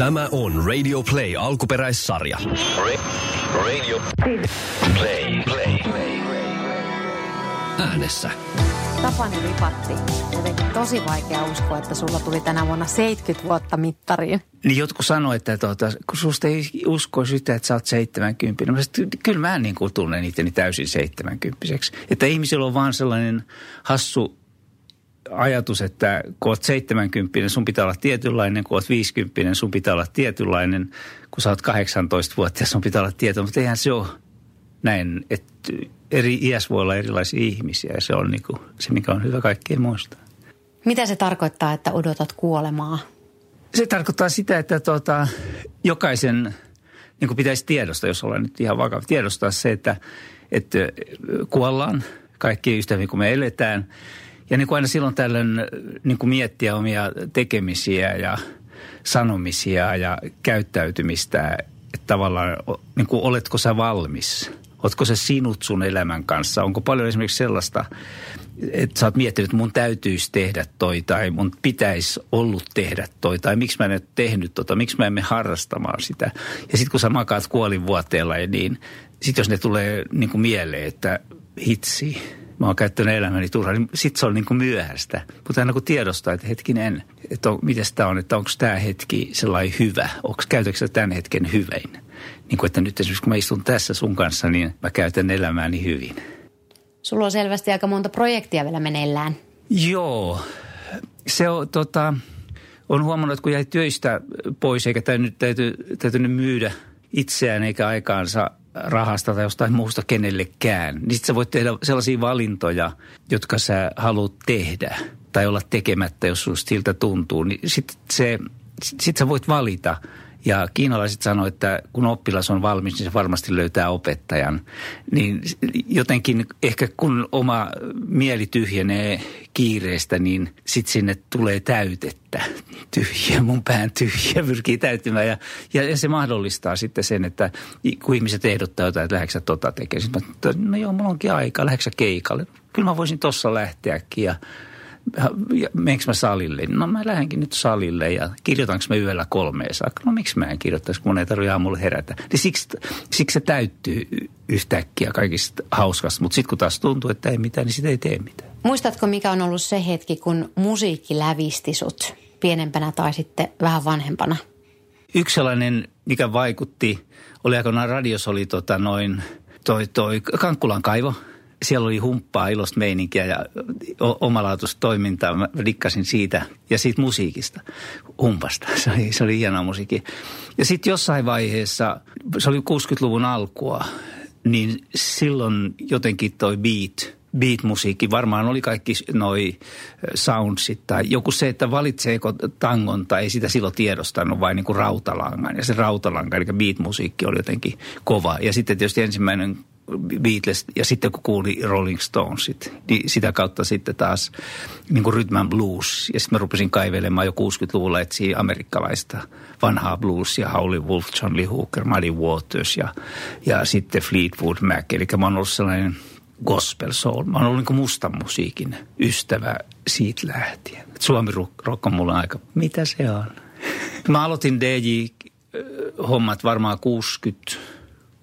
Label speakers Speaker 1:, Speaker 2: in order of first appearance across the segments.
Speaker 1: Tämä on Radio Play alkuperäissarja. Radio Play. Play. Äänessä
Speaker 2: Tapani Ripatti, jotenkin tosi vaikea uskoa, että sulla tuli tänä vuonna 70 vuotta mittariin.
Speaker 3: Niin jotkut sanoi, että tuota, kun susta ei usko sitä, että sä oot 70. No, sit, kyllä mä niin kuin tunnen itteni täysin 70 Että ihmisillä on vaan sellainen hassu ajatus, että kun oot 70, sun pitää olla tietynlainen, kun oot 50, sun pitää olla tietynlainen, kun sä oot 18 vuotta, sun pitää olla tietynlainen, mutta eihän se ole näin, että eri iäs voi olla erilaisia ihmisiä ja se on niin kuin se, mikä on hyvä kaikkien muistaa.
Speaker 2: Mitä se tarkoittaa, että odotat kuolemaa?
Speaker 3: Se tarkoittaa sitä, että tuota, jokaisen niin kuin pitäisi tiedostaa, jos ollaan nyt ihan vakava, tiedostaa se, että, että kuollaan kaikki yhtä kuin me eletään. Ja niin kuin aina silloin tällöin niin kuin miettiä omia tekemisiä ja sanomisia ja käyttäytymistä, että tavallaan niin kuin oletko sä valmis – Oletko se sinut sun elämän kanssa? Onko paljon esimerkiksi sellaista, että sä oot miettinyt, että mun täytyisi tehdä toi tai mun pitäisi ollut tehdä toi tai miksi mä en ole tehnyt tota, miksi mä emme harrastamaan sitä. Ja sitten kun sä makaat kuolinvuoteella, niin sitten jos ne tulee niin kuin mieleen, että hitsi, mä oon käyttänyt elämäni turhaan, niin sitten se on niin kuin myöhäistä. Mutta aina kun tiedostaa, että hetkinen, että on, miten tämä on, että onko tämä hetki sellainen hyvä, onko käytätkö tämän hetken hyvein niin kuin, että nyt esimerkiksi kun mä istun tässä sun kanssa, niin mä käytän elämääni hyvin.
Speaker 2: Sulla on selvästi aika monta projektia vielä meneillään.
Speaker 3: Joo. Se on, tota, on huomannut, että kun jäi töistä pois eikä täytynyt, täyty, täytynyt myydä itseään eikä aikaansa rahasta tai jostain muusta kenellekään, niin sitten sä voit tehdä sellaisia valintoja, jotka sä haluat tehdä tai olla tekemättä, jos susta siltä tuntuu. Niin sitten sit sä voit valita – ja kiinalaiset sanoivat, että kun oppilas on valmis, niin se varmasti löytää opettajan. Niin jotenkin ehkä kun oma mieli tyhjenee kiireestä, niin sitten sinne tulee täytettä. Tyhjä, mun pään tyhjä pyrkii täyttymään. Ja, ja, se mahdollistaa sitten sen, että kun ihmiset ehdottaa jotain, että lähdetkö tota tekemään. Sitten no joo, mulla onkin aika, lähdetkö keikalle? Kyllä mä voisin tuossa lähteäkin ja menenkö mä salille? No mä lähdenkin nyt salille ja kirjoitanko mä yöllä kolmeen saakka? No miksi mä en kirjoittaisi, kun mun ei tarvitse aamulla herätä. Niin siksi, siksi se täyttyy yhtäkkiä kaikista hauskasta, mutta sitten kun taas tuntuu, että ei mitään, niin sitä ei tee mitään.
Speaker 2: Muistatko, mikä on ollut se hetki, kun musiikki lävisti sut pienempänä tai sitten vähän vanhempana?
Speaker 3: Yksi sellainen, mikä vaikutti, oli aikoinaan radios oli tota noin, toi, toi Kankkulan kaivo – siellä oli humppaa, ilosta meininkiä ja omalaatuista toimintaa. Mä rikkasin siitä ja siitä musiikista, humpasta. Se oli, se oli hieno musiikki. Ja sitten jossain vaiheessa, se oli 60-luvun alkua, niin silloin jotenkin toi beat, beat-musiikki, varmaan oli kaikki noi soundsit tai joku se, että valitseeko tangon tai ei sitä silloin tiedostanut, vain niin kuin rautalangan. Ja se rautalanka, eli beat-musiikki oli jotenkin kova. Ja sitten tietysti ensimmäinen Beatles ja sitten kun kuuli Rolling Stonesit, niin sitä kautta sitten taas niin kuin rhythm and blues. Ja sitten mä rupesin kaivelemaan jo 60-luvulla etsiä amerikkalaista vanhaa bluesia, Howlin' Wolf, John Lee Hooker, Muddy Waters ja, ja sitten Fleetwood Mac. Eli mä oon ollut sellainen gospel soul. Mä oon ollut niin mustan musiikin ystävä siitä lähtien. Suomi rock on mulla aika, mitä se on? Mä aloitin DJ-hommat varmaan 60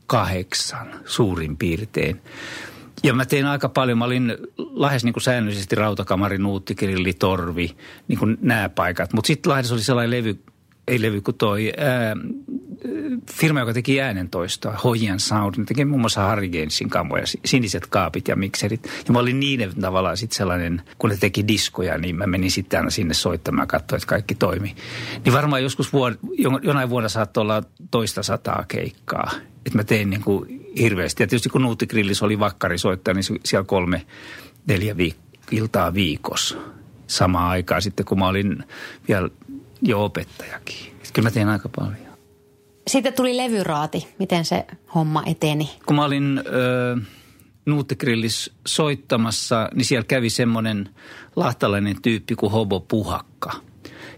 Speaker 3: kahdeksan suurin piirtein. Ja mä tein aika paljon, mä olin lähes niin kuin säännöllisesti Rautakamari, Nuuttikirilli, Torvi, niin kuin nämä paikat. Mutta sitten Lahdessa oli sellainen levy, ei levy kuin toi, ää, firma, joka teki äänentoistoa, Hoijan Sound. Ne teki muun muassa Harry Gainsin kamoja, siniset kaapit ja mikserit. Ja mä olin niiden tavallaan sitten sellainen, kun ne teki diskoja, niin mä menin sitten aina sinne soittamaan ja katsoin, että kaikki toimi. Niin varmaan joskus vuod- jonain vuonna saattoi olla toista sataa keikkaa että mä tein niin kuin hirveästi. Ja tietysti kun Nuutti Grillis oli vakkari soittaa, niin siellä kolme, neljä viik- iltaa viikossa samaan aikaan sitten, kun mä olin vielä jo opettajakin. Että kyllä mä tein aika paljon.
Speaker 2: Sitten tuli levyraati. Miten se homma eteni?
Speaker 3: Kun mä olin ö, Nuuttikrillis soittamassa, niin siellä kävi semmoinen lahtalainen tyyppi kuin Hobo Puhakka.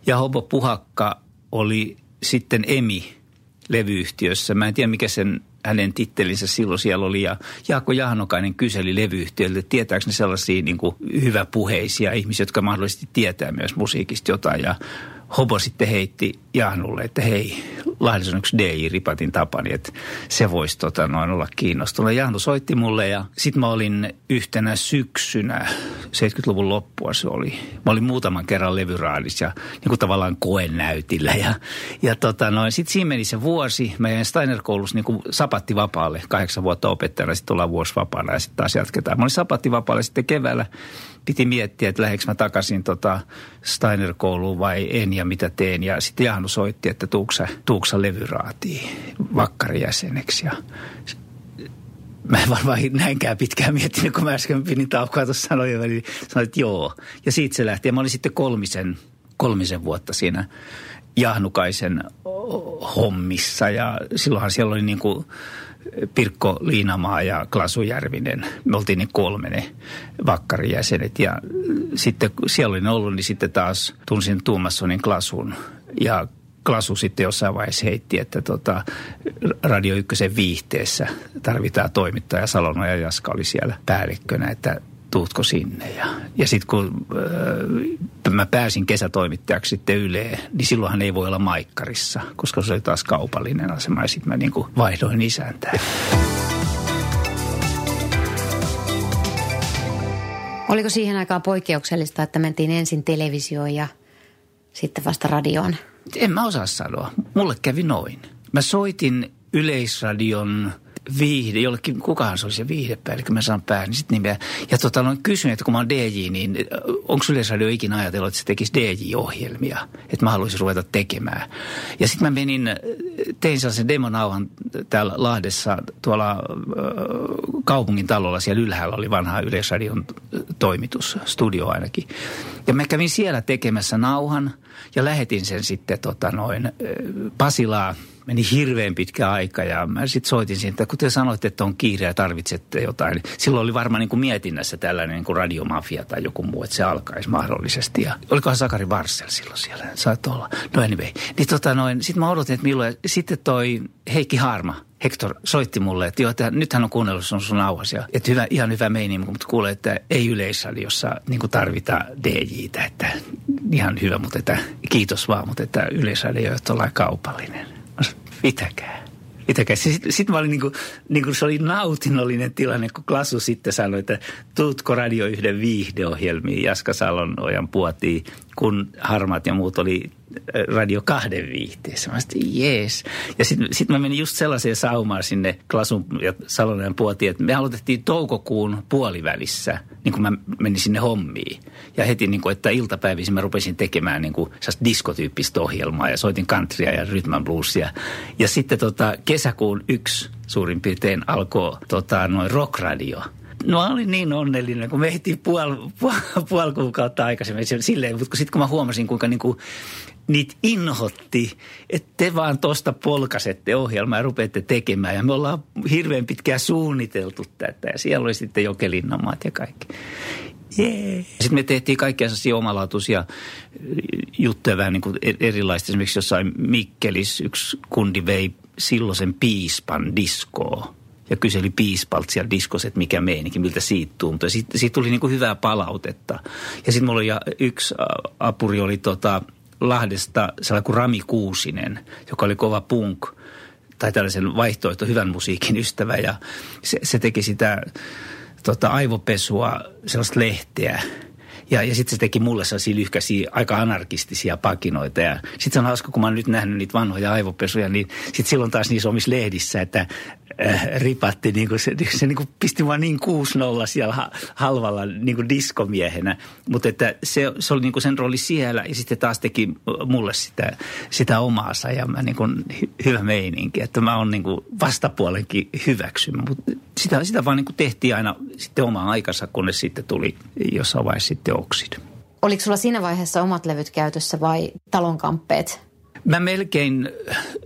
Speaker 3: Ja Hobo Puhakka oli sitten Emi levyyhtiössä. Mä en tiedä, mikä sen hänen tittelinsä silloin siellä oli. Ja Jaakko Jahnokainen kyseli levyyhtiölle, että tietääkö ne sellaisia niin kuin hyväpuheisia ihmisiä, jotka mahdollisesti tietää myös musiikista jotain. Ja Hobo sitten heitti Jahnulle, että hei, Lahdessa on yksi DJ-ripatin Tapani, että se voisi tota, noin olla kiinnostunut. Jahnu soitti mulle ja sitten mä olin yhtenä syksynä, 70-luvun loppua se oli. Mä olin muutaman kerran levyraadissa ja niin kuin tavallaan koenäytillä. Ja, ja tota, sitten siinä meni se vuosi. Mä jäin Steiner-koulussa niin kuin sapattivapaalle, kahdeksan vuotta opettajana, sitten ollaan vuosi vapaana ja sitten taas jatketaan. Mä olin sapattivapaalle sitten keväällä piti miettiä, että lähdekö mä takaisin tota Steiner-kouluun vai en ja mitä teen. Ja sitten Jahnu soitti, että tuuksa, tuuksa levyraatiin vakkarijäseneksi ja mä en varmaan näinkään pitkään miettinyt, kun mä äsken pinin taukoa tuossa sanoin, niin sanoin, että joo. Ja siitä se lähti. Ja mä olin sitten kolmisen, kolmisen vuotta siinä Jahnukaisen hommissa ja silloinhan siellä oli niin kuin Pirkko Liinamaa ja Klasu Järvinen. Me oltiin ne kolme ne vakkarijäsenet ja sitten siellä olin ollut, niin sitten taas tunsin Tuumassonin Klasun ja Klasu sitten jossain vaiheessa heitti, että tota, Radio Ykkösen viihteessä tarvitaan toimittaja. Salono ja Jaska oli siellä päällikkönä, että tuutko sinne. Ja, ja sitten kun äh, mä pääsin kesätoimittajaksi sitten Yleen, niin silloinhan ei voi olla maikkarissa, koska se oli taas kaupallinen asema. Ja sitten mä niin kuin vaihdoin isäntää.
Speaker 2: Oliko siihen aikaan poikkeuksellista, että mentiin ensin televisioon ja sitten vasta radioon?
Speaker 3: En mä osaa sanoa. Mulle kävi noin. Mä soitin Yleisradion viihde, jollekin, kukahan se oli se viihdepäällikkö, mä saan päähän, niin sitten nimeä. Ja tota, noin kysyin, että kun mä oon DJ, niin onko Yleisradio ikinä ajatellut, että se tekisi DJ-ohjelmia, että mä haluaisin ruveta tekemään. Ja sitten mä menin, tein sellaisen demonauhan täällä Lahdessa, tuolla äh, kaupungin talolla, siellä ylhäällä oli vanha Yleisradion toimitus, studio ainakin. Ja mä kävin siellä tekemässä nauhan ja lähetin sen sitten tota noin Pasilaan meni hirveän pitkä aika ja mä sitten soitin siihen, että kun te sanoitte, että on kiire ja tarvitsette jotain, niin silloin oli varmaan niin kuin mietinnässä tällainen niin kuin radiomafia tai joku muu, että se alkaisi mahdollisesti. Ja olikohan Sakari Varsel silloin siellä, saat olla. No anyway, niin tota noin, sitten mä odotin, että milloin, sitten toi Heikki Harma, Hector soitti mulle, että joo, että nyt hän on kuunnellut sun, sun. Ja, että hyvä, ihan hyvä meini, mutta kuulee, että ei yleisradiossa niin tarvita DJtä, että ihan hyvä, mutta että kiitos vaan, mutta että yleisradio ei ole kaupallinen mitäkään. Mitäkään. Sitten sit mä olin niin kuin, niin kuin se oli nautinnollinen tilanne, kun Klasu sitten sanoi, että tuutko Radio yhden viihdeohjelmiin Jaska Salonojan puotiin, kun Harmat ja muut oli Radio kahden viihteessä. Mä sanoin, jees. Ja sitten sit mä menin just sellaiseen saumaan sinne Klasun ja Salonen puotiin, että me aloitettiin toukokuun puolivälissä, niin kuin mä menin sinne hommiin. Ja heti, niin kuin, että iltapäivisin mä rupesin tekemään niin kuin diskotyyppistä ohjelmaa ja soitin countrya ja rhythm bluesia. Ja sitten tota, kesäkuun yksi suurin piirtein alkoi tota, noin rockradio – No olin niin onnellinen, kun me ehtiin puoli puol, puol kuukautta aikaisemmin silleen, mutta sitten kun mä huomasin, kuinka niin kuin niitä inhotti, että te vaan tuosta polkasette ohjelmaa ja rupeatte tekemään. Ja me ollaan hirveän pitkään suunniteltu tätä ja siellä oli sitten Jokelinnamaat ja kaikki. Yeah. Sitten me tehtiin kaikkia sellaisia omalaatuisia juttuja vähän niin kuin e- erilaista. Esimerkiksi jossain Mikkelis yksi kundi vei silloisen piispan diskoa ja kyseli piispalta siellä diskos, että mikä meininki, miltä siitä tuntui. Siitä, siitä tuli niin kuin hyvää palautetta. Ja sitten mulla oli yksi apuri oli tota, Lahdesta sellainen kuin Rami Kuusinen, joka oli kova punk tai tällaisen vaihtoehto hyvän musiikin ystävä ja se, se teki sitä tota, aivopesua, sellaista lehteä. Ja, ja sitten se teki mulle sellaisia lyhkäisiä, aika anarkistisia pakinoita. Ja sitten se on hauska, kun mä oon nyt nähnyt niitä vanhoja aivopesuja, niin sitten silloin taas niissä omissa lehdissä, että äh, ripatti, niin kuin se, se niin kuin pisti vaan niin 6-0 siellä ha, halvalla niin kuin diskomiehenä. Mutta että se, se oli niin kuin sen rooli siellä ja sitten taas teki mulle sitä, sitä omaansa ja mä niin kuin hyvä meininki, että mä oon niin kuin vastapuolenkin hyväksymä. Mutta sitä, sitä vaan niin kuin tehtiin aina sitten omaa aikansa, kunnes sitten tuli jossain vaiheessa sitten oksid.
Speaker 2: Oliko sulla siinä vaiheessa omat levyt käytössä vai talonkamppeet?
Speaker 3: Mä melkein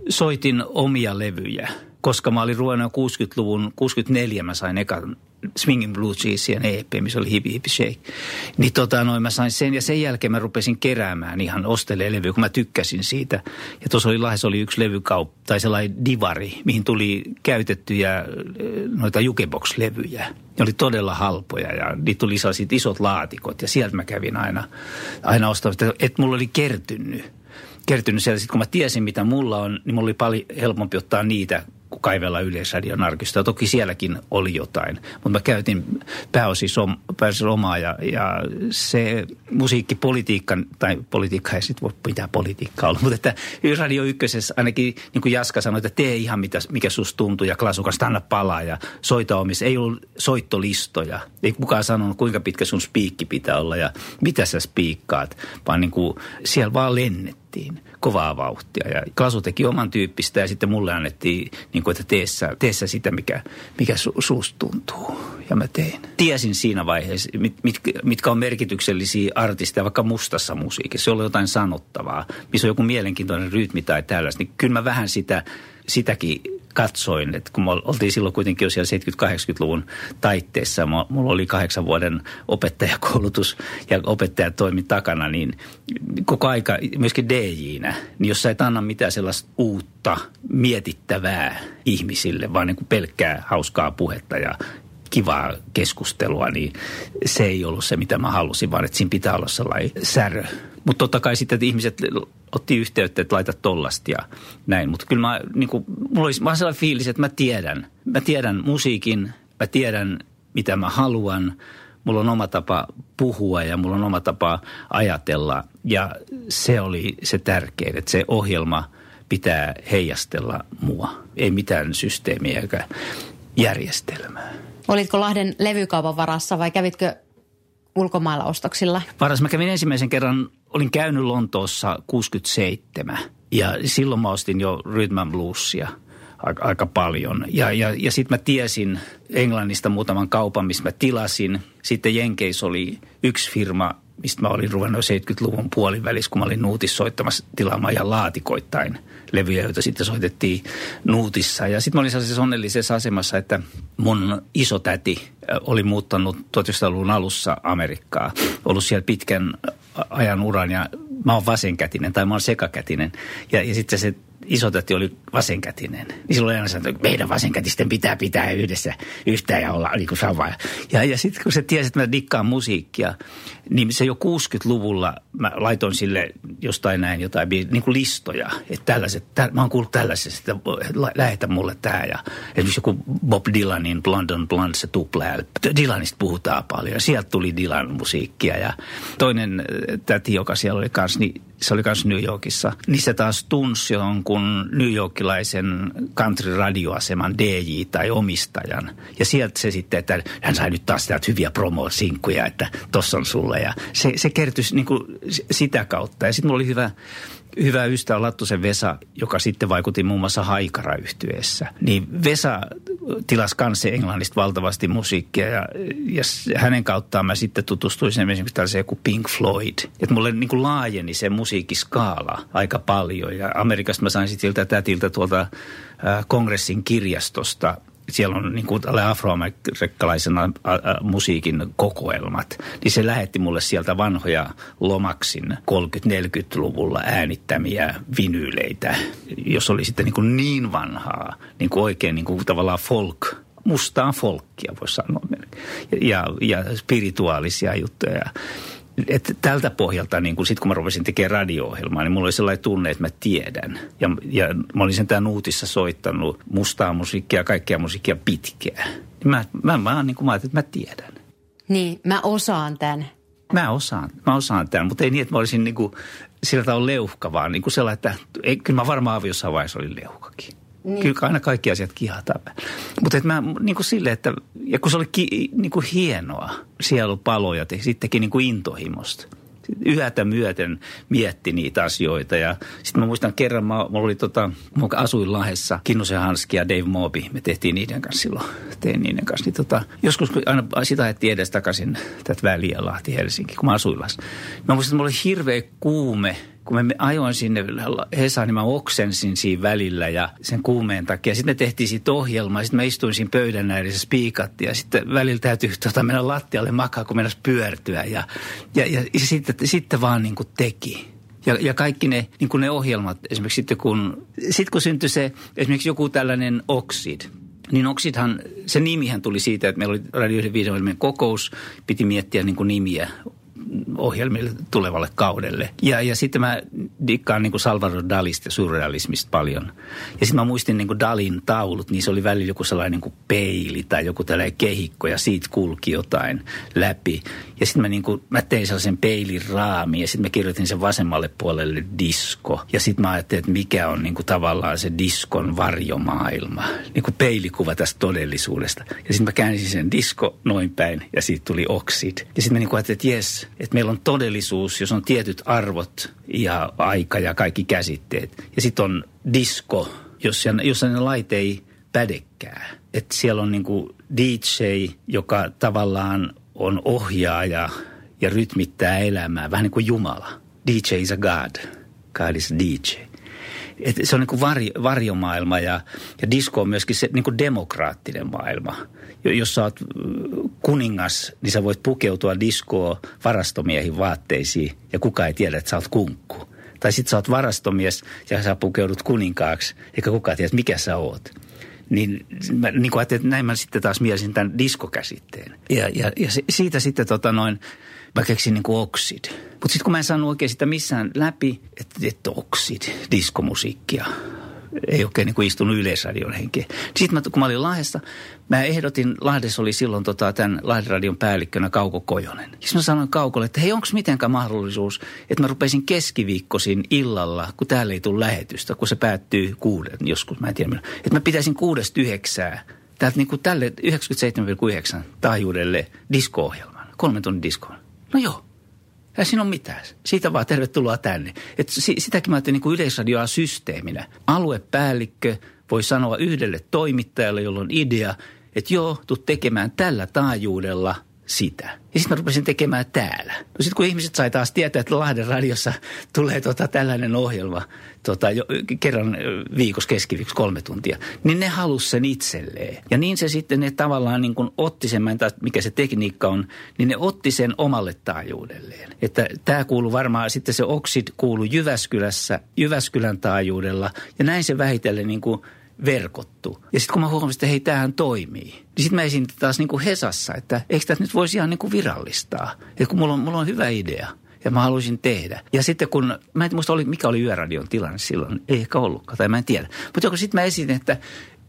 Speaker 3: soitin omia levyjä, koska mä olin ruvennut 60-luvun, 64 mä sain ekan Swinging Blue Cheesien EP, missä oli Hippie Hippie Shake. Niin tota noin mä sain sen ja sen jälkeen mä rupesin keräämään ihan ostelee levyä, kun mä tykkäsin siitä. Ja tuossa oli Lahes oli yksi levykauppa tai sellainen divari, mihin tuli käytettyjä noita jukebox-levyjä. Ne oli todella halpoja ja niitä tuli isot laatikot ja sieltä mä kävin aina, aina ostamassa, että mulla oli kertynyt kertynyt siellä. Sitten kun mä tiesin, mitä mulla on, niin mulla oli paljon helpompi ottaa niitä kaivella Yleisradion arkistoa. Toki sielläkin oli jotain, mutta mä käytin pääosin, pääosin omaa ja, ja se musiikkipolitiikka, tai politiikka ei sitten voi pitää politiikkaa olla, mutta että Radio Ykkösessä ainakin niin kuin Jaska sanoi, että tee ihan mitä, mikä susta tuntuu ja Klasukas, anna palaa ja soita omissa. Ei ollut soittolistoja. Ei kukaan sanonut, kuinka pitkä sun spiikki pitää olla ja mitä sä spiikkaat, vaan niin kuin siellä vaan lennettiin kovaa vauhtia. Ja Klasu teki oman tyyppistä ja sitten mulle annettiin, niin kuin, että teessä, teessä sitä, mikä, mikä su, susta tuntuu. Ja mä tein. Tiesin siinä vaiheessa, mit, mit, mitkä on merkityksellisiä artisteja vaikka mustassa musiikissa. Se oli jotain sanottavaa, missä on joku mielenkiintoinen rytmi tai tällaista. Niin kyllä mä vähän sitä, sitäkin katsoin, että kun me oltiin silloin kuitenkin jo siellä 70-80-luvun taitteessa, mulla oli kahdeksan vuoden opettajakoulutus ja opettaja toimi takana, niin koko aika myöskin DJ-nä, niin jos sä et anna mitään sellaista uutta, mietittävää ihmisille, vaan niin kuin pelkkää hauskaa puhetta ja kivaa keskustelua, niin se ei ollut se, mitä mä halusin, vaan että siinä pitää olla sellainen särö. Mutta totta kai sitten, että ihmiset otti yhteyttä, että laita tollasta ja näin. Mutta kyllä mä, niin kuin, mulla olisi vaan sellainen fiilis, että mä tiedän. Mä tiedän musiikin, mä tiedän mitä mä haluan. Mulla on oma tapa puhua ja mulla on oma tapa ajatella. Ja se oli se tärkein, että se ohjelma pitää heijastella mua. Ei mitään systeemiä eikä järjestelmää.
Speaker 2: Olitko Lahden levykaupan varassa vai kävitkö ulkomailla ostoksilla?
Speaker 3: Paras mä kävin ensimmäisen kerran, olin käynyt Lontoossa 67 ja silloin mä ostin jo rhythm bluesia aika, aika paljon. Ja, ja, ja sitten mä tiesin Englannista muutaman kaupan, missä mä tilasin. Sitten Jenkeis oli yksi firma, mistä mä olin ruvennut 70-luvun puolivälissä, kun mä olin nuutissa soittamassa tilaamaan ihan laatikoittain levyjä, joita sitten soitettiin nuutissa. Ja sitten mä olin sellaisessa onnellisessa asemassa, että mun isotäti oli muuttanut 1900-luvun alussa Amerikkaa, ollut siellä pitkän ajan uran ja mä oon vasenkätinen tai mä oon sekakätinen. Ja, ja sitten se isotäti oli vasenkätinen. Niin silloin aina sanoi, että meidän vasenkätisten pitää pitää yhdessä yhtään ja olla niin kuin sama. Ja, ja sitten kun se tiesi, että mä dikkaan musiikkia, niin se jo 60-luvulla mä laitoin sille jostain näin jotain niin kuin listoja. Että tällaiset, tä, mä oon kuullut tällaisesta, että lähetä mulle tämä. Ja esimerkiksi joku Bob Dylanin Blonde on Blonde, se tupla. Dylanista puhutaan paljon. Sieltä tuli Dylan musiikkia. Ja toinen täti, joka siellä oli kanssa, niin se oli myös New Yorkissa, niin se taas tunsi jonkun New Yorkilaisen country-radioaseman DJ tai omistajan. Ja sieltä se sitten, että hän sai nyt taas täältä hyviä promo-sinkkuja, että tossa on sulle. Ja se, se kertyi niin kuin sitä kautta. Ja sitten mulla oli hyvä hyvä ystävä Lattusen Vesa, joka sitten vaikutti muun muassa haikara yhtyeessä Niin Vesa tilasi kanssa Englannista valtavasti musiikkia ja, ja hänen kauttaan mä sitten tutustuin esimerkiksi tällaiseen kuin Pink Floyd. Että mulle niin kuin laajeni se musiikkiskaala aika paljon ja Amerikasta mä sain sitten tätiltä tuolta kongressin kirjastosta – siellä on niin kuin afroamerikkalaisen musiikin kokoelmat, niin se lähetti mulle sieltä vanhoja Lomaksin 30-40-luvulla äänittämiä vinyyleitä, jos oli sitten niin, kuin niin vanhaa, niin kuin oikein niin kuin tavallaan folk, mustaa folkkia voisi sanoa, ja, ja spirituaalisia juttuja että tältä pohjalta, niin kun, sit kun mä rupesin tekemään radio-ohjelmaa, niin mulla oli sellainen tunne, että mä tiedän. Ja, ja mä olin sen tämän uutissa soittanut mustaa musiikkia ja kaikkea musiikkia pitkään. Niin mä, mä, mä, niin mä ajattelin, että mä tiedän.
Speaker 2: Niin, mä osaan tämän.
Speaker 3: Mä osaan, mä osaan tämän, mutta ei niin, että mä olisin niin kuin, sillä tavalla leuhka, vaan niin kuin sellainen, että ei, kyllä mä varmaan jossain vaiheessa olin leuhkakin. Niin. Kyllä aina kaikki asiat kihataan. Mutta mä niin kuin sille, että ja kun se oli ki, niin kuin hienoa, sielupaloja, sittenkin niin kuin intohimosta yhätä myöten mietti niitä asioita. Ja sitten mä muistan kerran, mä, mulla oli tota, mä asuin Lahdessa, Kinnusen Hanski ja Dave Moby, me tehtiin niiden kanssa silloin, tein niiden kanssa. Niin tota, joskus kun aina sitä ajettiin edes takaisin tätä väliä Lahti Helsinki, kun mä asuin Lahdessa. Mä muistan, että mulla oli hirveä kuume kun me ajoin sinne Hesaan, niin mä oksensin siinä välillä ja sen kuumeen takia. Sitten me tehtiin siitä ohjelmaa, sitten mä istuin siinä pöydän ääressä, spiikattiin ja sitten välillä täytyy tuota, mennä lattialle makaa, kun mennä pyörtyä ja, ja, ja, ja sitten, sitten vaan niin kuin teki. Ja, ja kaikki ne, niin kuin ne ohjelmat, esimerkiksi sitten kun, sit kun syntyi se, esimerkiksi joku tällainen Oxid, niin Oxidhan, se nimihän tuli siitä, että meillä oli Radio 1 kokous, piti miettiä niin kuin nimiä ohjelmille tulevalle kaudelle. Ja, ja sitten mä dikkaan niin kuin Salvador Dalista surrealismista paljon. Ja sitten mä muistin niin kuin Dalin taulut, niin se oli välillä joku sellainen niin kuin peili tai joku tällainen kehikko ja siitä kulki jotain läpi. Ja sitten mä, niin kuin, mä tein sellaisen peilin raami ja sitten mä kirjoitin sen vasemmalle puolelle disko. Ja sitten mä ajattelin, että mikä on niin kuin tavallaan se diskon varjomaailma. Niin kuin peilikuva tästä todellisuudesta. Ja sitten mä käänsin sen disko noin päin ja siitä tuli Oxid. Ja sitten mä niin kuin ajattelin, että jes, että meillä on todellisuus, jos on tietyt arvot ja aika ja kaikki käsitteet. Ja sitten on disko, jos, jos ne laite ei pädekää. Että siellä on niinku DJ, joka tavallaan on ohjaaja ja rytmittää elämää, vähän niin kuin Jumala. DJ is a God. God is a DJ. Et se on niin kuin varjo, varjomaailma ja, ja disco on myöskin se niin kuin demokraattinen maailma. Jos sä oot kuningas, niin sä voit pukeutua diskoa varastomiehin vaatteisiin ja kukaan ei tiedä, että sä oot kunkku. Tai sit sä oot varastomies ja sä pukeudut kuninkaaksi, eikä kukaan tiedä, mikä sä oot. Niin mä niin kuin ajattelin, että näin mä sitten taas mielisin tämän diskokäsitteen. Ja, ja, ja siitä sitten tota noin, mä keksin niin kuin Oxid. Mutta sitten kun mä en saanut oikein sitä missään läpi, että, että Oxid, diskomusiikkia ei oikein niin kuin istunut Yleisradion henkeä. Sitten mä, kun mä olin Lahdessa, mä ehdotin, Lahdessa oli silloin tota, tämän Lahden radion päällikkönä Kauko Kojonen. Sitten mä sanoin Kaukolle, että hei, onko mitenkään mahdollisuus, että mä rupesin keskiviikkoisin illalla, kun täällä ei tule lähetystä, kun se päättyy kuuden, joskus, mä en tiedä, että mä pitäisin kuudesta yhdeksää täältä niin kuin tälle 97,9 taajuudelle disko-ohjelman, kolmen tunnin diskoon. No joo, ei siinä ole mitään. Siitä vaan tervetuloa tänne. Et sitäkin mä ajattelin niin yleisradioa systeeminä. Aluepäällikkö voi sanoa yhdelle toimittajalle, jolla on idea, että joo, tuu tekemään tällä taajuudella – sitä. Ja sitten mä rupesin tekemään täällä. No sitten kun ihmiset sai taas tietää, että Lahden radiossa tulee tota tällainen ohjelma tota, jo, kerran viikossa keskiviikossa kolme tuntia, niin ne halusi sen itselleen. Ja niin se sitten ne tavallaan niin kuin otti sen, mä en taas, mikä se tekniikka on, niin ne otti sen omalle taajuudelleen. Että tämä kuuluu varmaan, sitten se Oksid kuuluu Jyväskylässä, Jyväskylän taajuudella. Ja näin se vähitellen niin kuin – verkottu. Ja sitten kun mä huomasin, että hei, tämähän toimii, niin sitten mä esitin taas niin kuin Hesassa, että eikö tätä nyt voisi ihan niin kuin virallistaa. Että kun mulla on, mulla on hyvä idea ja mä haluaisin tehdä. Ja sitten kun, mä en muista oli, mikä oli Yöradion tilanne silloin, ei ehkä ollutkaan, tai mä en tiedä. Mutta joko sitten mä esitin, että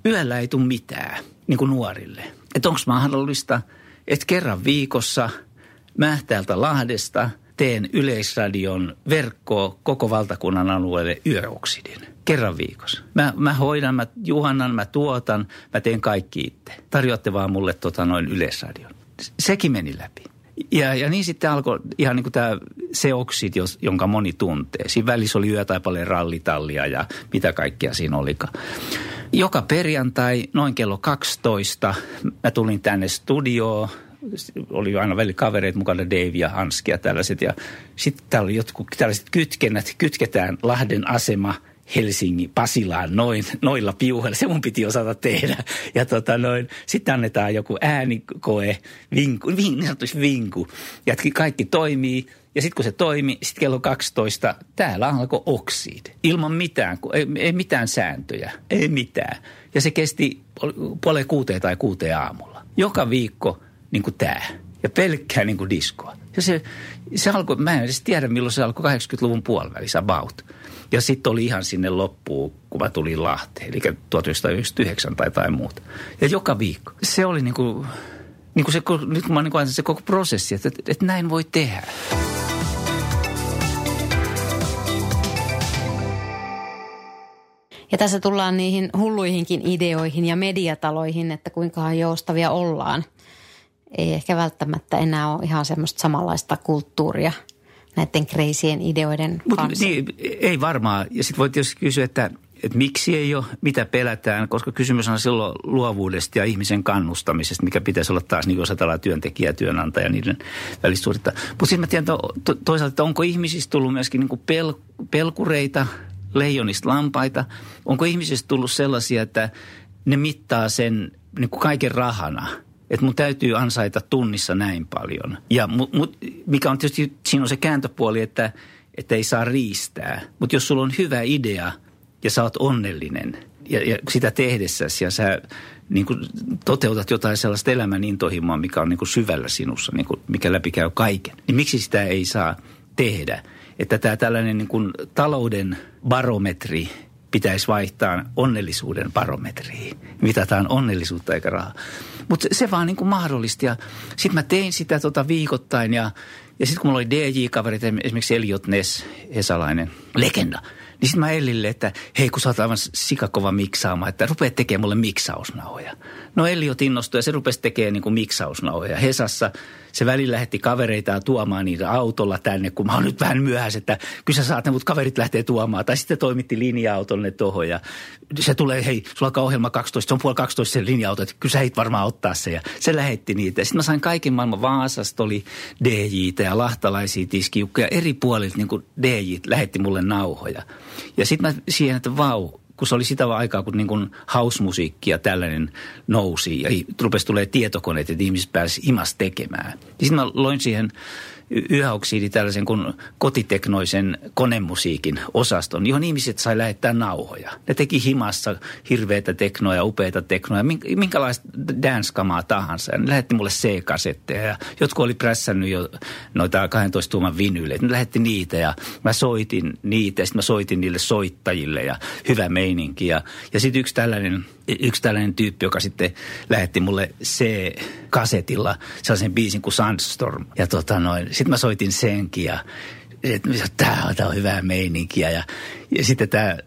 Speaker 3: yöllä ei tule mitään niin kuin nuorille. Että onko mahdollista, että kerran viikossa mä täältä Lahdesta teen Yleisradion verkkoa koko valtakunnan alueelle yöoksidin kerran viikossa. Mä, mä hoidan, mä juhannan, mä tuotan, mä teen kaikki itse. Tarjoatte vaan mulle tota noin yleisradion. Sekin meni läpi. Ja, ja niin sitten alkoi ihan niin kuin tämä se oksid, jonka moni tuntee. Siinä välissä oli paljon rallitallia ja mitä kaikkea siinä olikaan. Joka perjantai noin kello 12 mä tulin tänne studioon. Oli aina välillä kavereita mukana, Dave ja Hanski ja tällaiset. Ja sitten täällä oli jotkut tällaiset kytkennät. Kytketään Lahden asema – Helsingin Pasilaan noin, noilla piuhoilla. Se mun piti osata tehdä. Ja tota noin, sitten annetaan joku äänikoe, vinku, vin, niin vinku. Ja kaikki toimii. Ja sitten kun se toimi, sitten kello 12, täällä alkoi oksid. Ilman mitään, ei, ei mitään sääntöjä, ei mitään. Ja se kesti puoleen kuuteen tai kuuteen aamulla. Joka viikko niin kuin tämä. Ja pelkkää niin kuin diskoa. Ja se, se alkoi, mä en edes tiedä milloin se alkoi 80-luvun puolivälissä about. Ja sitten oli ihan sinne loppuun, kun mä tulin Lahteen, eli 1999 tai jotain muuta. Ja joka viikko. Se oli niin kuin, niin kuin se, nyt kun mä niin se koko prosessi, että, että, että näin voi tehdä.
Speaker 2: Ja tässä tullaan niihin hulluihinkin ideoihin ja mediataloihin, että kuinka joustavia ollaan. Ei ehkä välttämättä enää ole ihan semmoista samanlaista kulttuuria – näiden kreisien ideoiden
Speaker 3: Mut, kanssa. Niin, ei varmaan. Ja sitten voit jos kysyä, että että miksi ei ole, mitä pelätään, koska kysymys on silloin luovuudesta ja ihmisen kannustamisesta, mikä pitäisi olla taas niin kuin tällä työntekijä ja työnantaja niiden välistä suhdetta. Mutta sitten mä tiedän to, to, toisaalta, että onko ihmisistä tullut myöskin niin pel, pelkureita, leijonista lampaita. Onko ihmisistä tullut sellaisia, että ne mittaa sen niin kuin kaiken rahana – että mun täytyy ansaita tunnissa näin paljon. Ja mu, mu, mikä on tietysti, siinä on se kääntöpuoli, että, että ei saa riistää. Mutta jos sulla on hyvä idea ja sä oot onnellinen ja, ja sitä tehdessäsi ja sä niin kuin toteutat jotain sellaista elämän intohimoa, mikä on niin kuin syvällä sinussa, niin kuin, mikä läpikäy kaiken, niin miksi sitä ei saa tehdä? Että tämä tällainen niin kuin talouden barometri pitäisi vaihtaa onnellisuuden barometriin. Mitataan onnellisuutta eikä rahaa. Mutta se, vaan niin kuin mahdollisti. Sitten mä tein sitä tota viikoittain ja, ja sitten kun mulla oli DJ-kaverit, esimerkiksi Eliot Ness, Hesalainen, legenda – niin sitten mä Ellille, että hei kun sä oot aivan sikakova miksaamaan, että rupeat tekemään mulle miksausnauhoja. No Elliot innostui ja se rupesi tekemään niin miksausnauhoja. Hesassa se välillä lähetti kavereita tuomaan niitä autolla tänne, kun mä oon nyt vähän myöhässä, että kyllä sä saat ne, mutta kaverit lähtee tuomaan. Tai sitten toimitti linja-autolle tuohon ja se tulee, hei, sulla alkaa ohjelma 12, se on puoli 12 se linja-auto, että kyllä sä varmaan ottaa se. Ja se lähetti niitä. Sitten mä sain kaiken maailman Vaasasta, oli DJitä ja lahtalaisia tiskiukkoja. Eri puolilta niin DJ lähetti mulle nauhoja. Ja sitten mä siihen, että vau, kun se oli sitä aikaa, kun niin hausmusiikki ja tällainen nousi ja rupesi tulee tietokoneet, että ihmiset pääsivät imas tekemään. Ja sitten mä loin siihen yhäoksidi tällaisen kuin kotiteknoisen konemusiikin osaston, johon ihmiset sai lähettää nauhoja. Ne teki himassa hirveitä teknoja, upeita teknoja, minkälaista dance-kamaa tahansa. Ja ne lähetti mulle C-kasetteja ja jotkut oli prässännyt jo noita 12 tuuman vinyyleitä. Ne lähetti niitä ja mä soitin niitä ja sitten mä soitin niille soittajille ja hyvä meininki. Ja, ja sitten yksi tällainen, yksi tällainen tyyppi, joka sitten lähetti mulle C-kasetilla sellaisen biisin kuin Sandstorm. Ja tota noin, sitten mä soitin senkin ja tämä on, on hyvää meininkiä. Ja, ja sitten tämä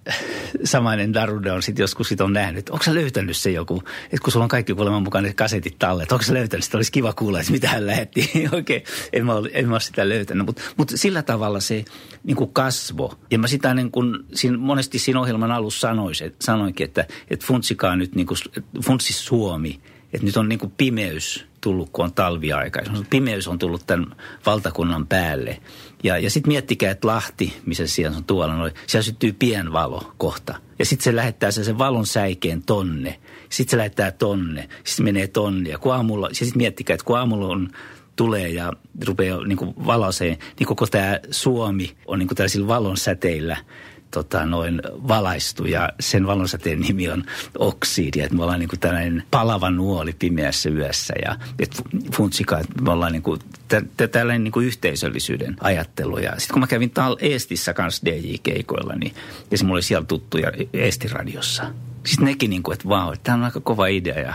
Speaker 3: samainen Darude on sitten joskus sit on nähnyt, onko sä löytänyt se joku, että kun sulla on kaikki kuulemma mukaan ne kasetit tallet, onko sä löytänyt sitä, olisi kiva kuulla, että mitä hän lähetti. Oikein, en mä, ole, en mä ole sitä löytänyt, mutta mut sillä tavalla se niin kasvo. Ja mä sitä niin kuin, siinä, monesti siinä ohjelman alussa sanoisin, että, sanoinkin, että, että funtsikaa nyt niin kuin, funtsi Suomi, että nyt on niin kuin pimeys tullut, kun on talviaika. Pimeys on tullut tämän valtakunnan päälle. Ja, ja sitten miettikää, että Lahti, missä siellä on tuolla, noin, siellä syttyy pienvalo kohta. Ja sitten se lähettää sen valon säikeen tonne. Sitten se lähettää tonne. Sitten menee tonne. Ja kun aamulla, ja sitten miettikää, että kun aamulla on tulee ja rupeaa niin kuin valoseen, niin koko tämä Suomi on niin kuin tällaisilla valon säteillä – tota, noin valaistu ja sen valonsäteen nimi on oksidi. Että me ollaan niin kuin tällainen palava nuoli pimeässä yössä ja et funtsika, että me ollaan niin kuin, tä, tällainen niin kuin yhteisöllisyyden ajattelu. Ja sitten kun mä kävin tal Eestissä kanssa DJ-keikoilla, niin ja se mulla oli siellä tuttuja Eestiradiossa. Sitten nekin niin kuin, että vau, tämä on aika kova idea ja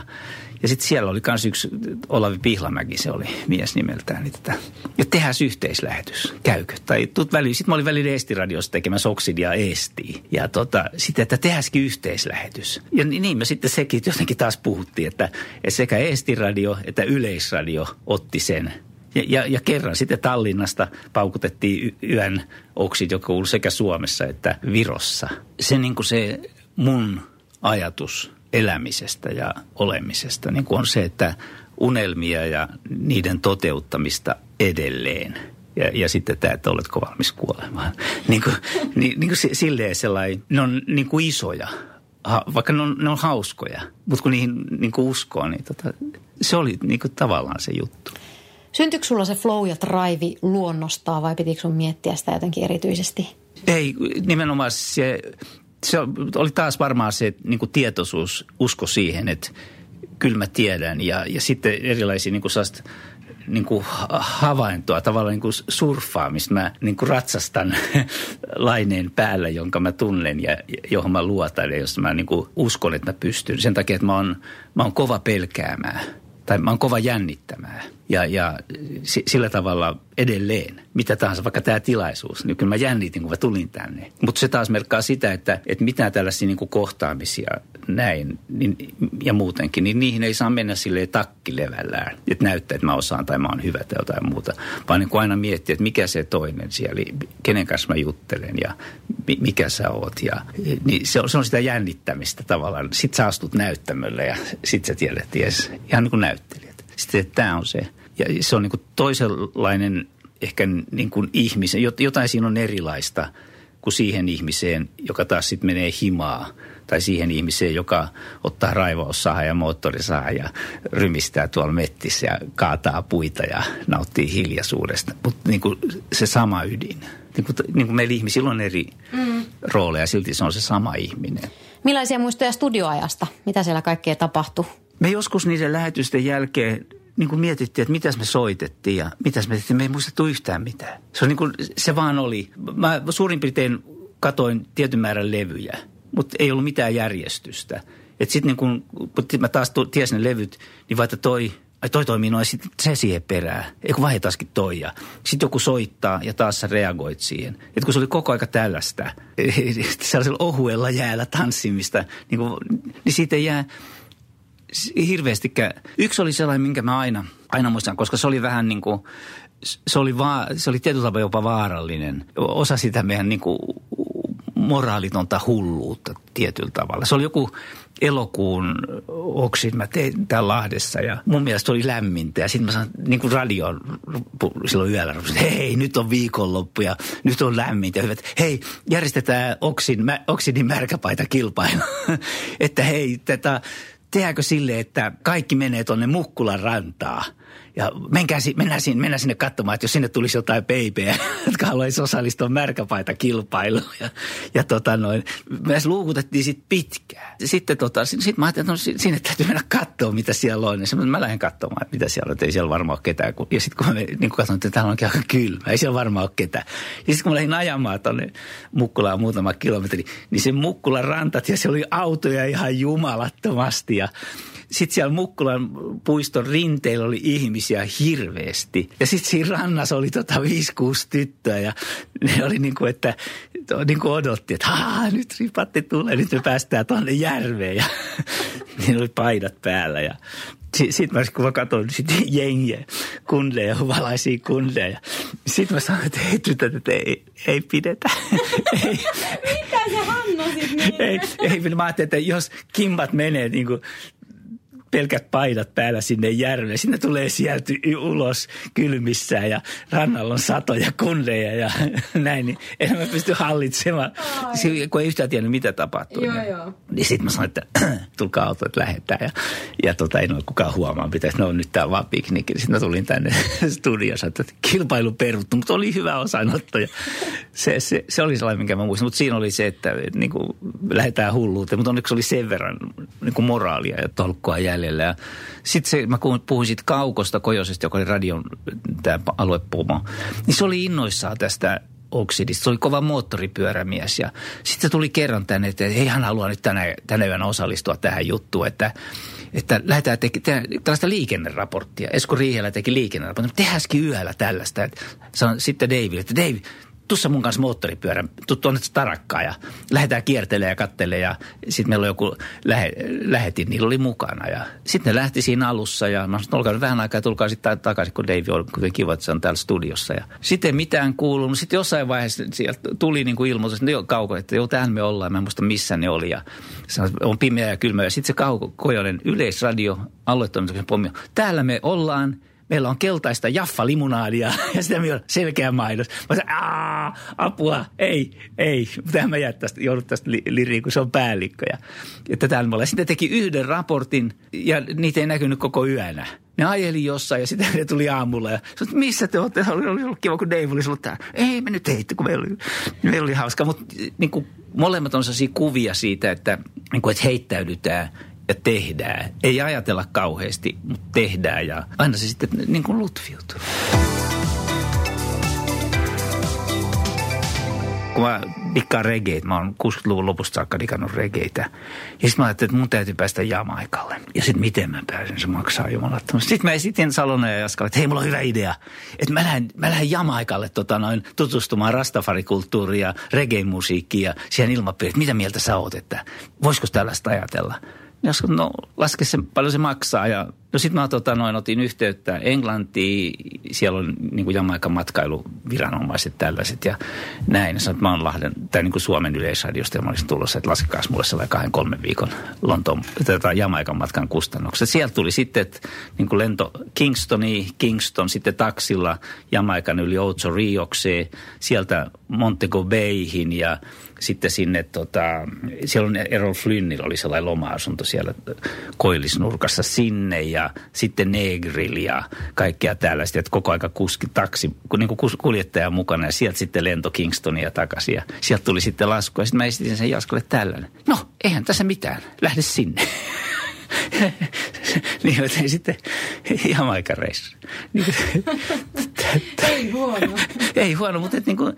Speaker 3: ja sitten siellä oli myös yksi, Olavi Pihlamäki, se oli mies nimeltään. Niin että, ja tehdään yhteislähetys, käykö? Tai tuut väliin. Sitten mä olin välillä Eestiradiossa tekemässä Oksidia Eestiin. Ja tota, sitten, että tehdäänkin yhteislähetys. Ja niin, niin me sitten sekin jotenkin taas puhuttiin, että, että sekä Eestiradio että Yleisradio otti sen ja, ja, ja kerran sitten Tallinnasta paukutettiin yön oksit, joka kuului sekä Suomessa että Virossa. Se niin kuin se mun ajatus elämisestä ja olemisesta niin kuin on se, että unelmia ja niiden toteuttamista edelleen. Ja, ja sitten tämä, että oletko valmis kuolemaan. Niin kuin, niin, niin kuin silleen sellainen, ne on niin kuin isoja, ha, vaikka ne on, ne on hauskoja, mutta kun niihin niin kuin uskoo, niin tota, se oli niin kuin tavallaan se juttu.
Speaker 2: Syntyykö sulla se flow ja drive luonnostaa vai pitikö sun miettiä sitä jotenkin erityisesti?
Speaker 3: Ei, nimenomaan se se oli taas varmaan se niin kuin tietoisuus, usko siihen, että kyllä mä tiedän. Ja, ja sitten erilaisia niin kuin niin kuin havaintoa, tavallaan niin kuin surffaamista. Mä niin kuin ratsastan laineen päällä, jonka mä tunnen ja johon mä luotan ja josta mä niin kuin uskon, että mä pystyn. Sen takia, että mä oon, mä oon kova pelkäämään tai mä oon kova jännittämään. Ja, ja sillä tavalla edelleen, mitä tahansa, vaikka tämä tilaisuus, niin kyllä mä jännitin, kun mä tulin tänne. Mutta se taas merkkaa sitä, että, että mitään tällaisia niin kohtaamisia näin niin, ja muutenkin, niin niihin ei saa mennä silleen takkilevällään, että näyttää, että mä osaan tai mä oon hyvä tai jotain muuta, vaan niin kuin aina miettiä, että mikä se toinen siellä, kenen kanssa mä juttelen ja mikä sä oot. Ja, niin se, on, se on sitä jännittämistä tavallaan. Sitten sä astut näyttämölle ja sitten sä tiedät, ties, ihan niin kuin näyttelijät. Sitten tämä on se ja se on niin kuin toisenlainen ehkä niin kuin ihmisen, jotain siinä on erilaista kuin siihen ihmiseen, joka taas sitten menee himaa. Tai siihen ihmiseen, joka ottaa raivaussaha ja moottorisaha ja rymistää tuolla mettissä ja kaataa puita ja nauttii hiljaisuudesta. Mutta niin se sama ydin. Niin kuin, niin kuin meillä ihmisillä on eri mm. rooleja, silti se on se sama ihminen.
Speaker 2: Millaisia muistoja studioajasta? Mitä siellä kaikkea tapahtui?
Speaker 3: Me joskus niiden lähetysten jälkeen niin kuin mietittiin, että mitäs me soitettiin ja mitäs me tehtiin. Me ei muistettu yhtään mitään. Se, on niin kuin, se vaan oli. Mä suurin piirtein katoin tietyn määrän levyjä, mutta ei ollut mitään järjestystä. Että sitten niin kun, kun mä taas tiesin ne levyt, niin vaikka toi, ai toi toimii noin, sitten se siihen perään. Eikö taaskin toi ja sitten joku soittaa ja taas sä reagoit siihen. Että kun se oli koko aika tällaista, sellaisella ohuella jäällä tanssimista, niin, kuin, niin siitä ei jää hirveästikään. Yksi oli sellainen, minkä mä aina, aina muistan, koska se oli vähän niin kuin, se oli, va, se oli tietyllä tavalla jopa vaarallinen. Osa sitä meidän niin kuin moraalitonta hulluutta tietyllä tavalla. Se oli joku elokuun oksin, mä tein täällä Lahdessa ja mun mielestä oli lämmintä. Ja sitten mä sanoin niin kuin radio silloin yöllä, että hei nyt on viikonloppu ja nyt on lämmintä. Ja hyvät, hei järjestetään oksin, mä, oksinin märkäpaita kilpailu. että hei tätä tehdäänkö sille, että kaikki menee tuonne Mukkulan rantaa ja menkää, mennään, sinne, mennään sinne katsomaan, että jos sinne tulisi jotain peipejä, jotka haluaisi osallistua märkäpaita kilpailuun. Ja, ja tota noin, me luukutettiin sitten pitkään. Sitten tota, sit mä ajattelin, että no, sinne täytyy mennä katsoa, mitä siellä on. Ja mä lähden katsomaan, mitä siellä on, että ei siellä varmaan ole ketään. Ja sitten kun mä niin kun katson, että täällä onkin aika kylmä, ei siellä varmaan ole ketään. Ja sitten kun mä lähdin ajamaan tuonne Mukkulaan muutama kilometri, niin se Mukkulan rantat ja se oli autoja ihan jumalattomasti. Ja sitten siellä Mukkulan puiston rinteillä oli ihmisiä hirveästi. Ja sitten siinä rannassa oli tota 5-6 tyttöä ja ne oli niin kuin, että niin kuin odotti, että nyt ripatti tulee, nyt me päästään tuonne järveen. Ja niin oli paidat päällä ja sitten mä, kun mä katsoin sit jengiä, kundeja, valaisia kundeja. Sitten mä sanoin, että ei tytöt, että ei, ei pidetä.
Speaker 2: ei. Mitä se Hanna sitten
Speaker 3: ei, ei, mä ajattelin, että jos kimmat menee niin kuin pelkät paidat päällä sinne järveen. Sinne tulee sieltä ulos kylmissään ja rannalla on satoja kundeja ja näin. Niin en mä pysty hallitsemaan, Ai. kun ei yhtään tiennyt mitä tapahtuu.
Speaker 2: Joo, niin, joo.
Speaker 3: niin sitten mä sanoin, että tulkaa auto, että lähdetään. Ja, ja tota, ei ole kukaan huomaa, pitäisi, no nyt tää on vaan piknik. Sitten mä tulin tänne studiossa, että kilpailu peruttu, mutta oli hyvä osanotto. Ja se, se, se, oli sellainen, minkä mä muistan. Mutta siinä oli se, että niin kuin, lähdetään hulluuteen. Mutta onneksi oli sen verran niin kuin moraalia ja tolkkua jäljellä jäljellä. Sitten se, mä puhuin siitä Kaukosta Kojosesta, joka oli radion tämä aluepumo, niin se oli innoissaan tästä oksidista. Se oli kova moottoripyörämies ja sitten se tuli kerran tänne, että ei hän halua nyt tänä, tänä yönä osallistua tähän juttuun, että, että lähdetään tekemään tällaista liikenneraporttia. Esko Riihelä teki liikenneraporttia, tehdäänkin yöllä tällaista. Sitten David, että David, tuossa mun kanssa moottoripyörän, tuu tuonne tarakkaan ja lähdetään kiertelemään ja kattelemaan ja sitten meillä oli joku lähe, lähetin, niillä oli mukana ja sitten ne lähti siinä alussa ja mä sanoin, olkaa vähän aikaa ja tulkaa sitten takaisin, kun Dave on kuten kiva, että se on täällä studiossa ja sitten mitään kuulunut. Sitten jossain vaiheessa sieltä tuli niin kuin ilmoitus, että jo kauko, että joo, tähän me ollaan, mä en muista missä ne oli ja sanoi, on pimeä ja kylmä ja sitten se kauko, Kojonen yleisradio, aluetoimituksen pommi, täällä me ollaan – meillä on keltaista jaffa-limunaadia ja sitä meillä on selkeä mainos. Mä sanoin, apua, ei, ei. Tähän mä jää tästä, joudut tästä li, liriin, kun se on päällikkö. Ja, ja tätä Sitten teki yhden raportin ja niitä ei näkynyt koko yönä. Ne ajeli jossain ja sitten ne tuli aamulla ja sanoin, missä te olette? Oli, oli ollut kiva, kun Dave olisi ollut täällä. Ei me nyt heitte, kun meillä oli, meillä oli hauska. Mutta niin molemmat on sellaisia kuvia siitä, että, niin kuin, että heittäydytään – ja tehdään. Ei ajatella kauheasti, mutta tehdään ja aina se sitten niin kuin lutviutuu. Kun mä dikkaan regeitä. Mä oon 60-luvun lopusta saakka dikannut regeitä. Ja sitten mä ajattelin, että mun täytyy päästä Jamaikalle. Ja sitten miten mä pääsen, se maksaa jumalattomasti. Sitten mä esitin Salona ja Jaskalle, että hei, mulla on hyvä idea. Että mä lähden, mä lähden Jamaikalle tota, noin, tutustumaan rastafarikulttuuriin ja reggae-musiikkiin ja siihen ilmapiiriin. Mitä mieltä sä oot, että voisiko tällaista ajatella? Jos no laske se, paljon se maksaa. Ja, no sitten mä tota, noin, otin yhteyttä Englantiin, siellä on niin kuin Jamaikan matkailuviranomaiset tällaiset ja näin. Sanoin, että mä oon Lahden, tai niin kuin Suomen yleisradiosta ja mä olisin tulossa, että laskekaa mulle sellainen kahden kolmen viikon Lontoon, tätä Jamaikan matkan kustannukset. Sieltä tuli sitten että, niin kuin lento Kingstoni, Kingston, sitten taksilla Jamaikan yli Ocho Riokseen, sieltä Montego Bayhin ja sitten sinne, tota, siellä on Errol Flynnillä oli sellainen loma-asunto siellä koillisnurkassa sinne ja sitten Negril ja kaikkea tällaista, että koko aika kuski taksi, niin kuin kuljettaja mukana ja sieltä sitten lento Kingstonia takaisin ja sieltä tuli sitten lasku ja sitten mä esitin sen Jaskalle tällainen. No, eihän tässä mitään, lähde sinne. niin joten sitten Jamaikan-reissu. Niin,
Speaker 2: ei huono.
Speaker 3: ei huono, mutta et niin kuin,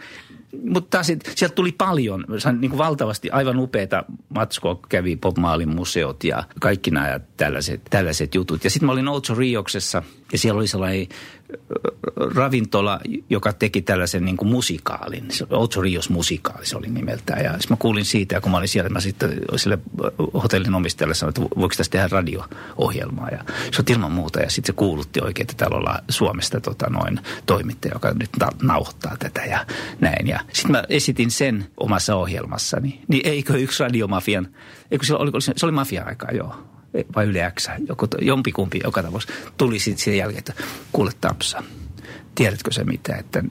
Speaker 3: mutta taas sieltä tuli paljon, niin kuin valtavasti aivan upeita matskoa, kävi Bob Maalin museot ja kaikki nämä tällaiset, tällaiset jutut. Ja sitten mä olin Ocho Rioksessa ja siellä oli sellainen ravintola, joka teki tällaisen niin kuin musikaalin. Ocho Rios musikaali se oli nimeltään. Ja mä kuulin siitä, ja kun mä olin siellä, mä sitten sille hotellin omistajalle sanoin, että voiko tästä tehdä radio-ohjelmaa. Ja se on ilman muuta. Ja sitten se kuulutti oikein, että täällä ollaan Suomesta tota, noin toimittaja, joka nyt nauhoittaa tätä ja näin. Ja sitten mä esitin sen omassa ohjelmassani. Niin eikö yksi radiomafian, eikö se oli, se oli mafia-aikaa, joo vai Yle X, joku, jompikumpi joka tapauksessa, tuli sitten sen jälkeen, että kuule Tapsa, tiedätkö se mitä, että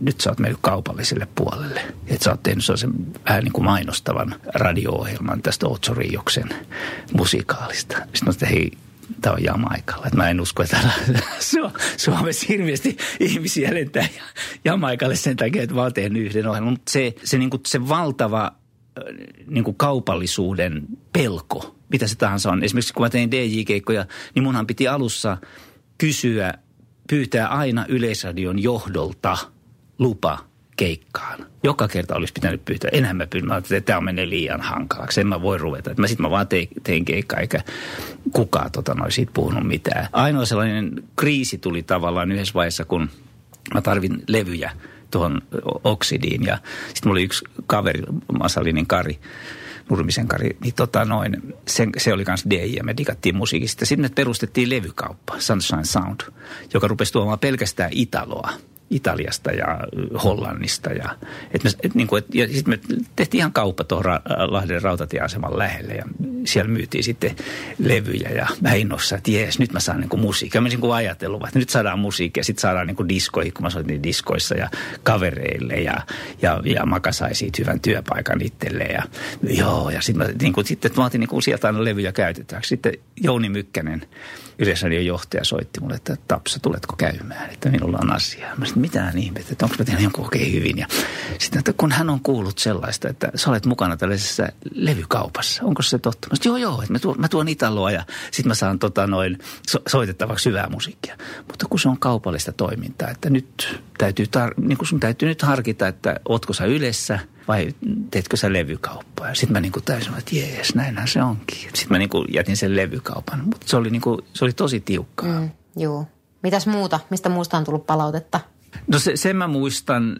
Speaker 3: nyt sä oot mennyt kaupalliselle puolelle. Että sä oot tehnyt sellaisen vähän niin kuin mainostavan radio-ohjelman tästä Otso Rioksen musikaalista. Sitten mä että hei, tämä on Jamaikalla. Että mä en usko, että Suomessa hirveästi ihmisiä lentää Jamaikalle sen takia, että mä oon tehnyt yhden ohjelman. Mutta se, se, niin se valtava niin kaupallisuuden pelko, mitä se tahansa on. Esimerkiksi kun mä tein DJ-keikkoja, niin munhan piti alussa kysyä, pyytää aina Yleisradion johdolta lupa keikkaan. Joka kerta olisi pitänyt pyytää. Enhän mä pyydän, että tämä mennyt liian hankalaksi. En mä voi ruveta. Mä sitten mä vaan tein, tein keikkaa, eikä kukaan tota, noin siitä puhunut mitään. Ainoa sellainen kriisi tuli tavallaan yhdessä vaiheessa, kun mä tarvin levyjä – tuohon oksidiin. Ja sitten mulla oli yksi kaveri, Masalinin Kari, Nurmisen Kari, niin tota noin, se, se oli kanssa DJ ja me digattiin musiikista. Sitten perustettiin levykauppa, Sunshine Sound, joka rupesi tuomaan pelkästään Italoa – Italiasta ja Hollannista. Ja, et me, et, niin kuin, et, ja sitten me tehtiin ihan kauppa tuohon Ra- Lahden rautatieaseman lähelle ja siellä myytiin sitten levyjä ja mä innossa, että jees, nyt mä saan niin kuin musiikkia. Mä niin ajatellut, että nyt saadaan musiikkia, sitten saadaan niin kuin diskoihin, kun mä soitin diskoissa ja kavereille ja, ja, ja Maka sai siitä hyvän työpaikan itselleen. Ja, joo, ja sitten mä, niin kuin, sitten, mä otin niin kuin sieltä aina levyjä käytetään. Sitten Jouni Mykkänen, Yleisradion johtaja soitti mulle, että Tapsa, tuletko käymään, että minulla on asiaa. Mä mitään ihmettä, että onko mä tehnyt jonkun oikein hyvin. Ja sitten, että kun hän on kuullut sellaista, että sä olet mukana tällaisessa levykaupassa, onko se totta? Mä sanoin, joo, joo, että mä tuon, mä tuon Italoa ja sitten mä saan tota noin so, soitettavaksi hyvää musiikkia. Mutta kun se on kaupallista toimintaa, että nyt täytyy, tar- niin kun sun täytyy nyt harkita, että ootko sä ylessä – vai teetkö sä levykauppaa? Ja sitten mä niinku täysin, että jees, näinhän se onkin. Sitten mä niinku jätin sen levykaupan, mutta se oli, niinku, se oli tosi tiukkaa. Mm,
Speaker 2: joo. Mitäs muuta? Mistä muusta on tullut palautetta?
Speaker 3: No se, sen mä muistan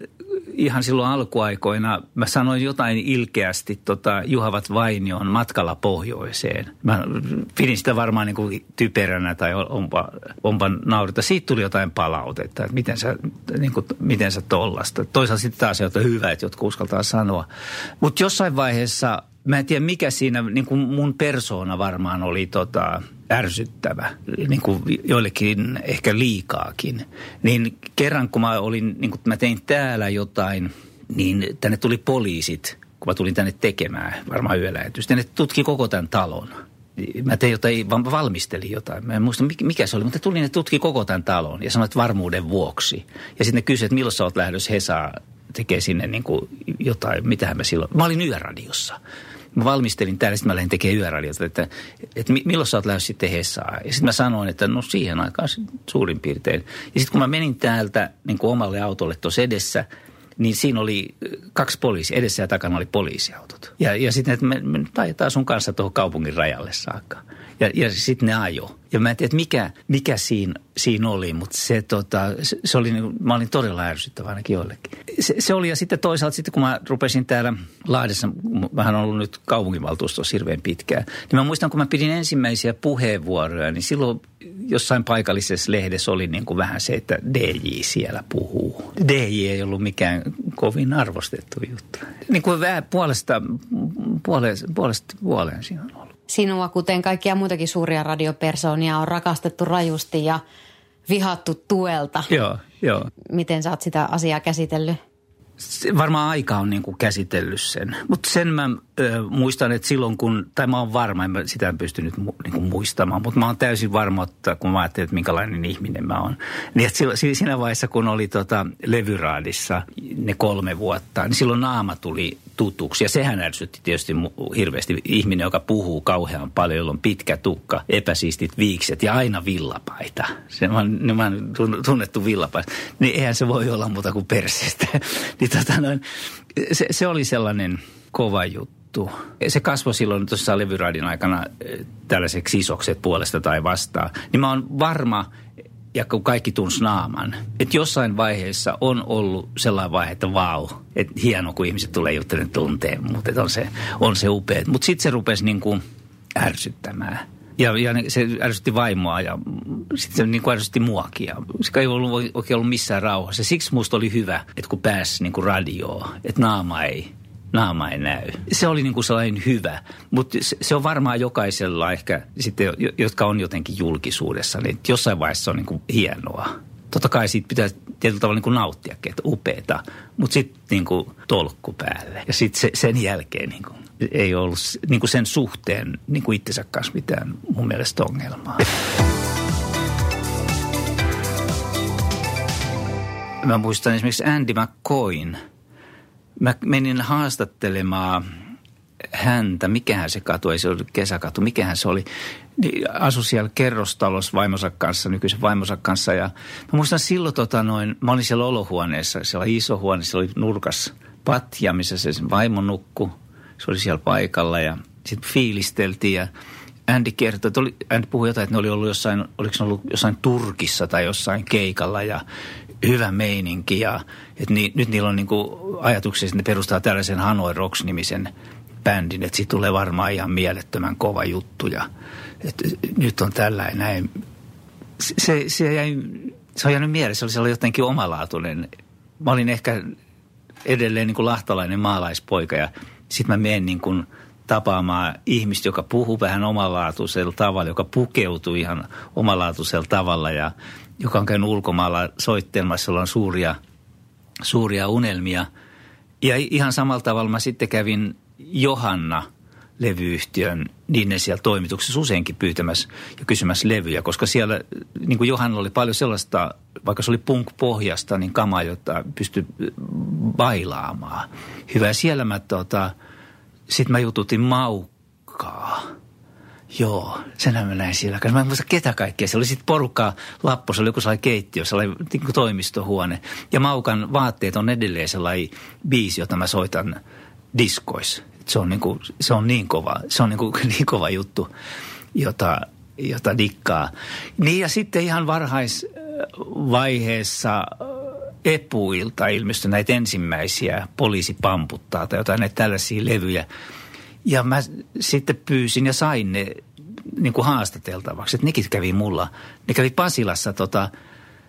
Speaker 3: ihan silloin alkuaikoina. Mä sanoin jotain ilkeästi tota, Juhavat Vainion matkalla pohjoiseen. Mä pidin sitä varmaan niin kuin typeränä tai onpa, onpa naurita. Siitä tuli jotain palautetta, että miten sä, niin kuin, miten sä tollasta. Toisaalta sitten taas että hyvä, että jotkut uskaltaa sanoa. Mutta jossain vaiheessa mä en tiedä mikä siinä, niin kuin mun persoona varmaan oli tota, ärsyttävä, niin kuin joillekin ehkä liikaakin. Niin kerran kun mä olin, niin kuin mä tein täällä jotain, niin tänne tuli poliisit, kun mä tulin tänne tekemään varmaan yölähetystä. Ne tutki koko tämän talon. Mä tein jotain, valmistelin jotain. Mä en muista mikä se oli, mutta tuli ne tutki koko tämän talon ja sanoit varmuuden vuoksi. Ja sitten ne kysyivät, että milloin sä oot lähdössä Hesaa tekee sinne niin kuin jotain, mitähän mä silloin. Mä olin yöradiossa mä valmistelin täällä, sitten mä lähdin tekemään yöradiota, että, että milloin sä oot lähes sitten Hessaa. Ja sitten mä sanoin, että no siihen aikaan suurin piirtein. Ja sitten kun mä menin täältä niin kuin omalle autolle tuossa edessä, niin siinä oli kaksi poliisia. Edessä ja takana oli poliisiautot. Ja, ja sitten, että me, me taitetaan sun kanssa tuohon kaupungin rajalle saakka. Ja, ja sitten ne ajo. Ja mä en tiedä, mikä, mikä siinä, siinä oli, mutta se, tota, se, se oli, niin mä olin todella ärsyttävä ainakin joillekin. Se, se oli, ja sitten toisaalta sitten kun mä rupesin täällä Lahdessa, vähän ollut nyt kaupunginvaltuustossa hirveän pitkään, niin mä muistan, kun mä pidin ensimmäisiä puheenvuoroja, niin silloin jossain paikallisessa lehdessä oli niin kuin vähän se, että DJ siellä puhuu. DJ ei ollut mikään kovin arvostettu juttu. Niin kuin vähän puolesta, puolesta, puolesta puoleen siinä on ollut.
Speaker 2: Sinua, kuten kaikkia muitakin suuria radiopersoonia, on rakastettu rajusti ja vihattu tuelta.
Speaker 3: Joo, joo.
Speaker 2: Miten sä oot sitä asiaa käsitellyt?
Speaker 3: Varmaan aika on niin kuin käsitellyt sen. Mutta sen mä ö, muistan, että silloin kun, tai mä oon varma, en mä sitä en pystynyt mu, niin kuin muistamaan, mutta mä oon täysin varma, että kun mä ajattelin, että minkälainen ihminen mä oon. Niin että silloin, siinä vaiheessa, kun oli tota levyraadissa ne kolme vuotta, niin silloin naama tuli tutuksi. Ja sehän ärsytti tietysti hirveästi ihminen, joka puhuu kauhean paljon, jolla on pitkä tukka, epäsiistit viikset ja aina villapaita. Se on, niin mä tunnettu villapaita. Niin eihän se voi olla muuta kuin perseestä. niin tota noin, se, se oli sellainen kova juttu. Se kasvoi silloin tuossa levyraadin aikana eh, tällaiseksi isoksi puolesta tai vastaan. Niin mä oon varma, ja kun kaikki tunsi naaman. Että jossain vaiheessa on ollut sellainen vaihe, että vau, että hieno kun ihmiset tulee juttelemaan tunteen, mutta on se, on se upea. Mutta sitten se rupesi niin kuin ärsyttämään. Ja, ja se ärsytti vaimoa ja sitten se niin kuin ärsytti muakin. Ja se ei ollut oikein ollut missään rauhassa. Siksi musta oli hyvä, että kun pääsi niin kuin radioon, että naama ei, naama ei näy. Se oli niin kuin sellainen hyvä, mutta se, se on varmaan jokaisella ehkä sitten, jotka on jotenkin julkisuudessa, niin jossain vaiheessa on niin kuin hienoa. Totta kai siitä pitää tietyllä tavalla niin kuin nauttia, että upeeta, mutta sitten niin tolkku päälle. Ja sitten se, sen jälkeen niin kuin ei ollut niin kuin sen suhteen niin kuin itsensä kanssa mitään mun mielestä ongelmaa. Mä muistan esimerkiksi Andy McCoyn. Mä menin haastattelemaan häntä, mikähän se katu, ei se ollut kesäkatu, mikähän se oli. Niin asui siellä kerrostalossa vaimonsa kanssa, nykyisen vaimonsa kanssa. Ja mä muistan silloin, tota noin, mä olin siellä olohuoneessa, siellä iso huone, siellä oli nurkas patja, missä se vaimo nukkui se oli siellä paikalla ja sitten fiilisteltiin ja Andy kertoi, että oli, Andy puhui jotain, että ne oli ollut jossain, oliko ne ollut jossain Turkissa tai jossain keikalla ja hyvä meininki ja että ni, nyt niillä on niin ajatuksia, että ne perustaa tällaisen Hanoi Rocks-nimisen bändin, että siitä tulee varmaan ihan mielettömän kova juttu ja että nyt on tällainen näin. Se, se, jäi, se on jäänyt mielessä, se oli jotenkin omalaatuinen. Mä olin ehkä edelleen niin kuin lahtalainen maalaispoika ja sitten mä menen niin kuin tapaamaan ihmistä, joka puhuu vähän omalaatuisella tavalla, joka pukeutuu ihan omalaatuisella tavalla ja joka on käynyt ulkomailla soittelmassa, jolla on suuria, suuria unelmia. Ja ihan samalla tavalla mä sitten kävin Johanna levyyhtiön niin ne siellä toimituksessa useinkin pyytämässä ja kysymässä levyjä, koska siellä niin kuin Johanna oli paljon sellaista, vaikka se oli punk-pohjasta, niin kamaa, jota pystyi bailaamaan. Hyvä. Siellä mä tota, sitten mä jututin Maukkaa. Joo, senhän mä näin siellä. Mä en muista ketä kaikkea. Se oli sitten porukkaa Lappo, se oli joku sellainen keittiö, sellainen niin toimistohuone. Ja Maukan vaatteet on edelleen sellainen biisi, jota mä soitan diskoissa. Se on niin, kuin, se on niin kova, se on niin, kuin, niin kova juttu, jota, jota dikkaa. Niin ja sitten ihan varhaisvaiheessa epuilta ilmestyi näitä ensimmäisiä poliisi pamputtaa tai jotain näitä tällaisia levyjä. Ja mä sitten pyysin ja sain ne niin kuin haastateltavaksi. Että nekin kävi mulla. Ne kävi Pasilassa tota,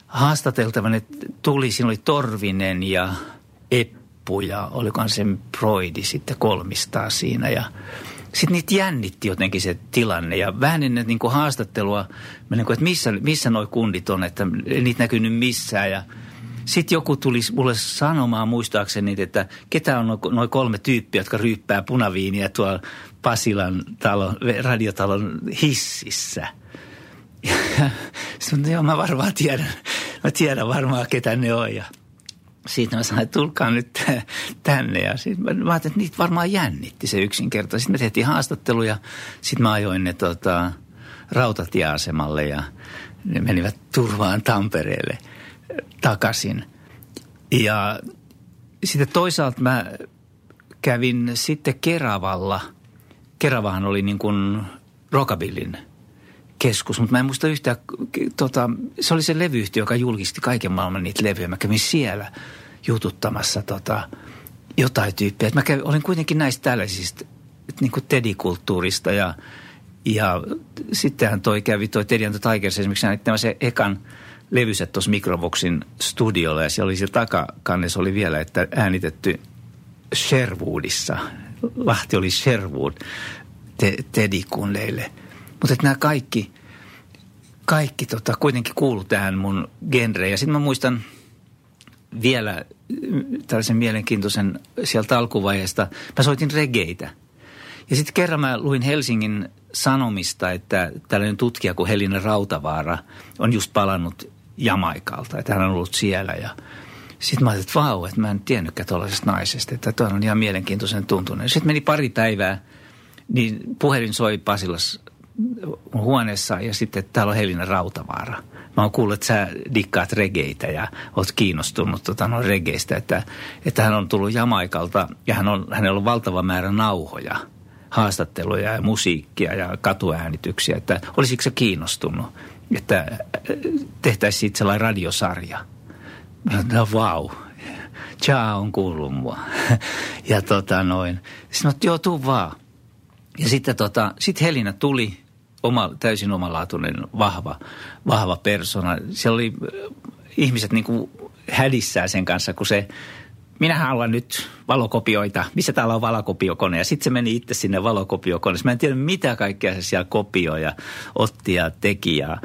Speaker 3: haastateltavan, että tuli, siinä oli Torvinen ja Eppu ja olikohan sen Broidi sitten kolmistaa siinä. Ja sitten niitä jännitti jotenkin se tilanne. Ja vähän ennen niin kuin haastattelua, niin kuin, että missä, missä noi kundit on, että niitä näkynyt missään. Ja – sitten joku tuli mulle sanomaan muistaakseni, että ketä on noin kolme tyyppiä, jotka ryyppää punaviiniä tuolla Pasilan talon, radiotalon hississä. Sitten joo, mä varmaan tiedän, mä tiedän varmaan ketä ne on. Ja siitä mä sanoin, että tulkaa nyt tänne. Ja mä, mä ajattelin, että niitä varmaan jännitti se yksinkertaisesti. Sitten me tehtiin haastatteluja, sitten mä ajoin ne tota, rautatieasemalle ja ne menivät turvaan Tampereelle – takaisin. Ja sitten toisaalta mä kävin sitten Keravalla. Keravahan oli niin kuin rockabillin keskus, mutta mä en muista yhtään, tota, se oli se levyyhtiö, joka julkisti kaiken maailman niitä levyjä. Mä kävin siellä jututtamassa tota, jotain tyyppiä. mä kävin, olin kuitenkin näistä tällaisista niin kuin tedikulttuurista ja, ja sittenhän toi kävi, toi Teddy and Tigers esimerkiksi äänittämä se ekan levyset tuossa Microvoxin studiolla ja siellä oli siellä takakannessa oli vielä, että äänitetty Sherwoodissa. Lahti oli Sherwood te, Teddy-kunleille. Mutta nämä kaikki, kaikki tota, kuitenkin kuulu tähän mun genreen. Ja sitten mä muistan vielä tällaisen mielenkiintoisen sieltä alkuvaiheesta. Mä soitin regeitä. Ja sitten kerran mä luin Helsingin Sanomista, että tällainen tutkija kuin Helinen Rautavaara on just palannut Jamaikalta, että hän on ollut siellä ja sitten mä ajattelin, että vau, että mä en tiennytkään tuollaisesta naisesta, että tuo on ihan mielenkiintoisen tuntunut. Sitten meni pari päivää, niin puhelin soi Pasilas huoneessa ja sitten täällä on Helina Rautavaara. Mä oon kuullut, että sä dikkaat regeitä ja oot kiinnostunut tota, no, regeistä, että, että hän on tullut Jamaikalta ja hän on, hänellä on valtava määrä nauhoja, haastatteluja ja musiikkia ja katuäänityksiä, että olisiko se kiinnostunut, että tehtäisiin siitä sellainen radiosarja. No vau, wow. On kuullut mua. ja tota noin. Mä joo, tuu vaan. Ja sitten tota, sit Helina tuli, oma, täysin omalaatuinen, vahva, vahva persona. Siellä oli äh, ihmiset niin kuin hädissään sen kanssa, kun se, minä haluan nyt valokopioita, missä täällä on valokopiokone. Ja sitten se meni itse sinne valokopiokoneeseen. Mä en tiedä, mitä kaikkea se siellä kopioi ja otti ja teki. Ja,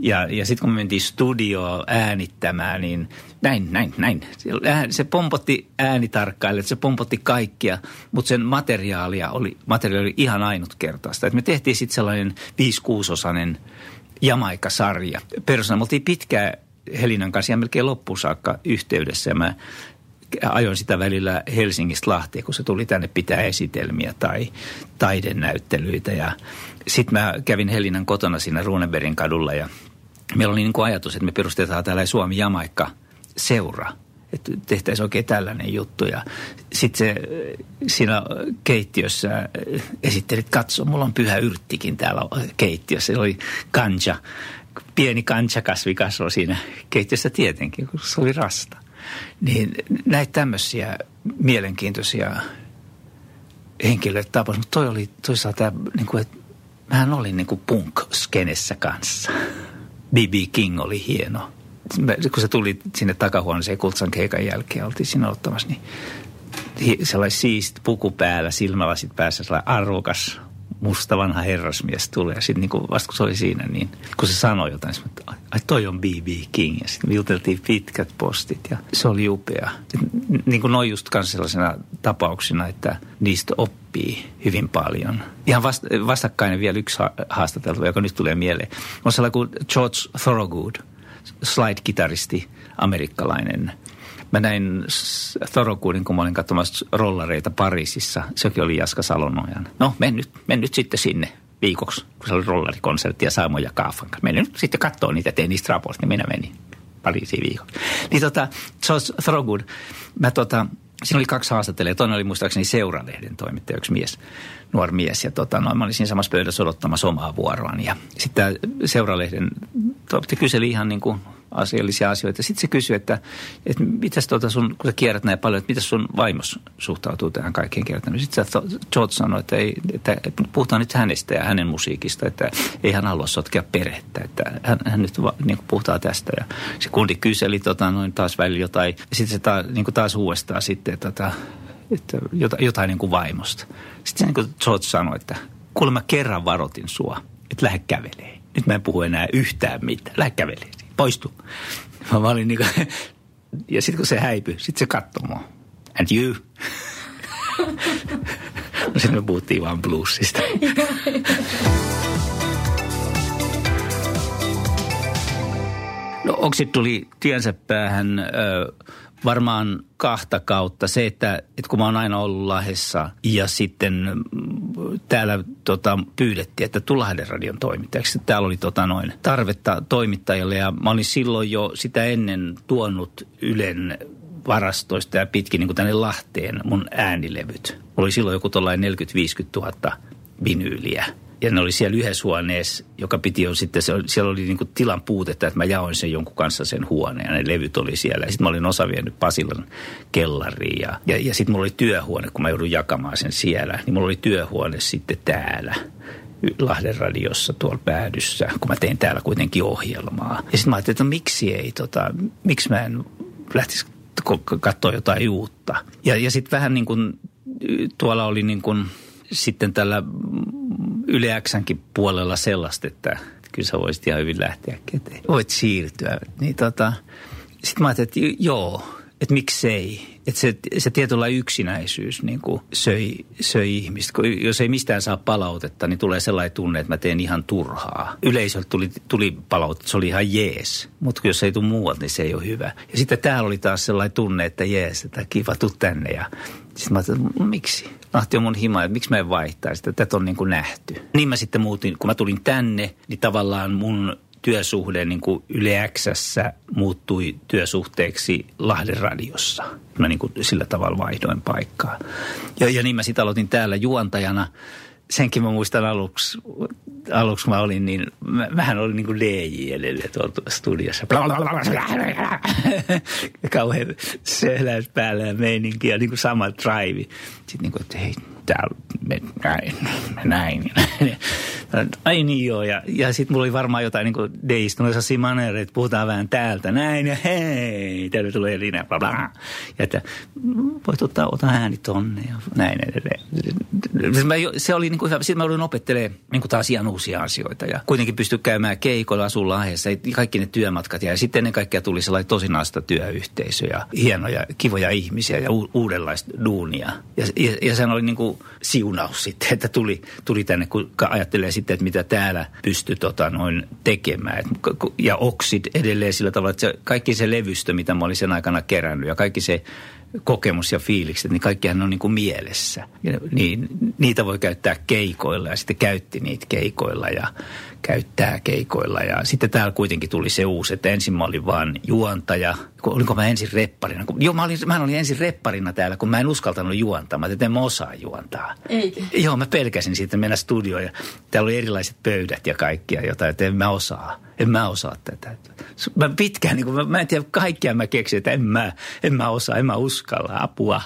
Speaker 3: ja, ja sitten kun me mentiin studioon äänittämään, niin näin, näin, näin. Se pompotti äänitarkkaille, se pompotti kaikkia, mutta sen materiaalia oli, materiaali oli ihan ainutkertaista. Et me tehtiin sitten sellainen 5-6-osainen Jamaika-sarja. Persona, me oltiin pitkään Helinan kanssa ja melkein loppuun saakka yhteydessä. Ja mä ajoin sitä välillä Helsingistä Lahteen, kun se tuli tänne pitää esitelmiä tai taidennäyttelyitä. Ja sitten mä kävin Helinan kotona siinä Runeberin kadulla ja meillä oli niin kuin ajatus, että me perustetaan täällä Suomi-Jamaikka seura – että tehtäisiin oikein tällainen juttu. Ja sitten siinä keittiössä esittelit, katso, mulla on pyhä yrttikin täällä keittiössä. Se oli kanja, pieni kanjakasvi kasvoi siinä keittiössä tietenkin, koska se oli rasta. Niin näitä tämmöisiä mielenkiintoisia henkilöitä tapas, mutta toi oli toisaalta niin kuin, että mähän olin niin kuin punk-skenessä kanssa. B.B. King oli hieno. Kun se tuli sinne takahuoneeseen Kultsan keikan jälkeen, oltiin siinä ottamassa, niin sellainen siisti puku päällä, silmälasit päässä, sellainen arvokas musta vanha herrasmies tulee. Sitten niin kuin vasta kun se oli siinä, niin kun se sanoi jotain, niin että ai toi on B.B. King. Ja sitten vilteltiin pitkät postit ja se oli upea. niin kuin noin just kanssa sellaisena tapauksina, että niistä oppii hyvin paljon. Ihan vast, vastakkainen vielä yksi haastateltu, joka nyt tulee mieleen. On sellainen kuin George Thorogood, slide-kitaristi, amerikkalainen – Mä näin Thorogoodin, kun mä olin katsomassa rollareita Pariisissa. Sekin oli Jaska Salonojan. No, men nyt, men nyt sitten sinne viikoksi, kun se oli rollarikonsertti ja Saamo ja Kaafan kanssa. Menin nyt sitten katsoa niitä, tein niistä raportti, niin minä menin Pariisiin viikoksi. Niin tota, George Thorogood, mä tota, siinä oli kaksi haastattelijaa. Toinen oli muistaakseni Seuralehden toimittaja, yksi mies, nuori mies. Ja tota, noin, mä olin siinä samassa pöydässä odottamassa omaa vuoroani. Ja sitten Seuralehden toimittaja kyseli ihan niin kuin asiallisia asioita. Sitten se kysyi, että, että mitäs tuota sun, kun sä kierrät näin paljon, että miten sun vaimos suhtautuu tähän kaikkeen kiertämiseen. Sitten George sanoi, että, ei, että, että puhutaan nyt hänestä ja hänen musiikista, että ei hän halua sotkea perhettä, että hän, hän nyt va, niin kuin puhutaan tästä. Ja se kundi kyseli tota, noin taas välillä jotain, ja sitten se taas, niin kuin taas uudestaan sitten, tota, että jotain, jotain niin kuin vaimosta. Sitten se niin kuin George sanoi, että kuule mä kerran varotin sua, että lähde kävelee. Nyt mä en puhu enää yhtään mitään. Lähde kävelee poistu. Mä olin niin kuin, ja sitten kun se häipyi, sitten se katsoi mua. And you? no sitten me puhuttiin vaan bluesista. no onko tuli tiensä päähän... Ö, varmaan kahta kautta. Se, että, että kun mä oon aina ollut Lahdessa ja sitten täällä tota, pyydettiin, että tuu Lahden radion toimittajaksi. Täällä oli tota, noin tarvetta toimittajalle ja mä olin silloin jo sitä ennen tuonut Ylen varastoista ja pitkin niin kuin tänne Lahteen mun äänilevyt. Oli silloin joku tuollainen 40-50 000 vinyyliä. Ja ne oli siellä yhdessä huoneessa, joka piti jo sitten, siellä oli niin tilan puutetta, että mä jaoin sen jonkun kanssa sen huoneen. Ja ne levyt oli siellä. Sitten mä olin osa vienyt Pasilan kellariin. Ja, ja, ja sitten mulla oli työhuone, kun mä joudun jakamaan sen siellä. Niin mulla oli työhuone sitten täällä. Lahden radiossa tuolla päädyssä, kun mä tein täällä kuitenkin ohjelmaa. Ja sitten mä ajattelin, että no, miksi ei, tota, miksi mä en lähtisi katsoa jotain uutta. Ja, ja sitten vähän niin kuin tuolla oli niin kuin sitten tällä Yle Xänkin puolella sellaista, että kyllä sä voisit ihan hyvin lähteä käteen. Voit siirtyä. Niin tota, sitten mä ajattelin, että joo, että miksei. Että se, se tietynlainen yksinäisyys niin kuin söi, söi ihmistä. Kun jos ei mistään saa palautetta, niin tulee sellainen tunne, että mä teen ihan turhaa. Yleisöltä tuli, tuli palautetta, se oli ihan jees. Mutta jos ei tule muualta, niin se ei ole hyvä. Ja sitten täällä oli taas sellainen tunne, että jees, että kiva, tuu tänne. Ja sitten mä ajattelin, miksi? Lahti on mun hima, että miksi mä en vaihtaisi sitä, tätä on niin kuin nähty. Niin mä sitten muutin, kun mä tulin tänne, niin tavallaan mun työsuhde niin kuin Yle Xssä muuttui työsuhteeksi Lahden radiossa. Mä niin kuin sillä tavalla vaihdoin paikkaa. Ja, ja niin mä sitten aloitin täällä juontajana. Senkin mä muistan aluksi, aluksi mä olin niin, mä, mähän olin niin kuin DJ edelleen tuolla studiossa. Kauhean söhläys päällä ja meininki ja niin kuin sama drive. Sitten niin kuin, että hei, täällä näin, näin. Ai niin joo, ja, ja sitten mulla oli varmaan jotain niin deistä, no sellaisia manereita, että puhutaan vähän täältä, näin ja hei, tulee Elina, bla bla. Ja että voit ottaa, ota ääni tonne ja näin edelleen. Se oli niin kuin hyvä, sitten mä olin opettelemaan niin kuin taas ihan uusia asioita ja kuitenkin pystyi käymään keikolla, asulla aiheessa, kaikki ne työmatkat ja sitten ennen kaikkea tuli sellainen tosinaista työyhteisö ja hienoja, kivoja ihmisiä ja uudenlaista duunia. Ja, ja, ja sehän oli niin kuin siunaus sitten, että tuli, tuli tänne, kun ajattelee sitten, että mitä täällä pystyy tota, noin tekemään. Ja oksid edelleen sillä tavalla, että se, kaikki se levystö, mitä mä olin sen aikana kerännyt ja kaikki se kokemus ja fiilikset, niin kaikkihan on niin kuin mielessä. Ja niin, niitä voi käyttää keikoilla ja sitten käytti niitä keikoilla ja käyttää keikoilla. Ja sitten täällä kuitenkin tuli se uusi, että ensin mä olin vaan juontaja. Olinko mä ensin repparina? Joo, mä olin, mä olin ensin repparina täällä, kun mä en uskaltanut juontaa. Mä en mä osaa juontaa.
Speaker 2: Eikä.
Speaker 3: Joo, mä pelkäsin siitä mennä studioon ja täällä oli erilaiset pöydät ja kaikkia jotain, että en mä osaa. En mä osaa tätä. Mä pitkään, niin kuin, mä, en tiedä, kaikkia mä keksin, että en mä, en mä osaa, en mä uskalla, apua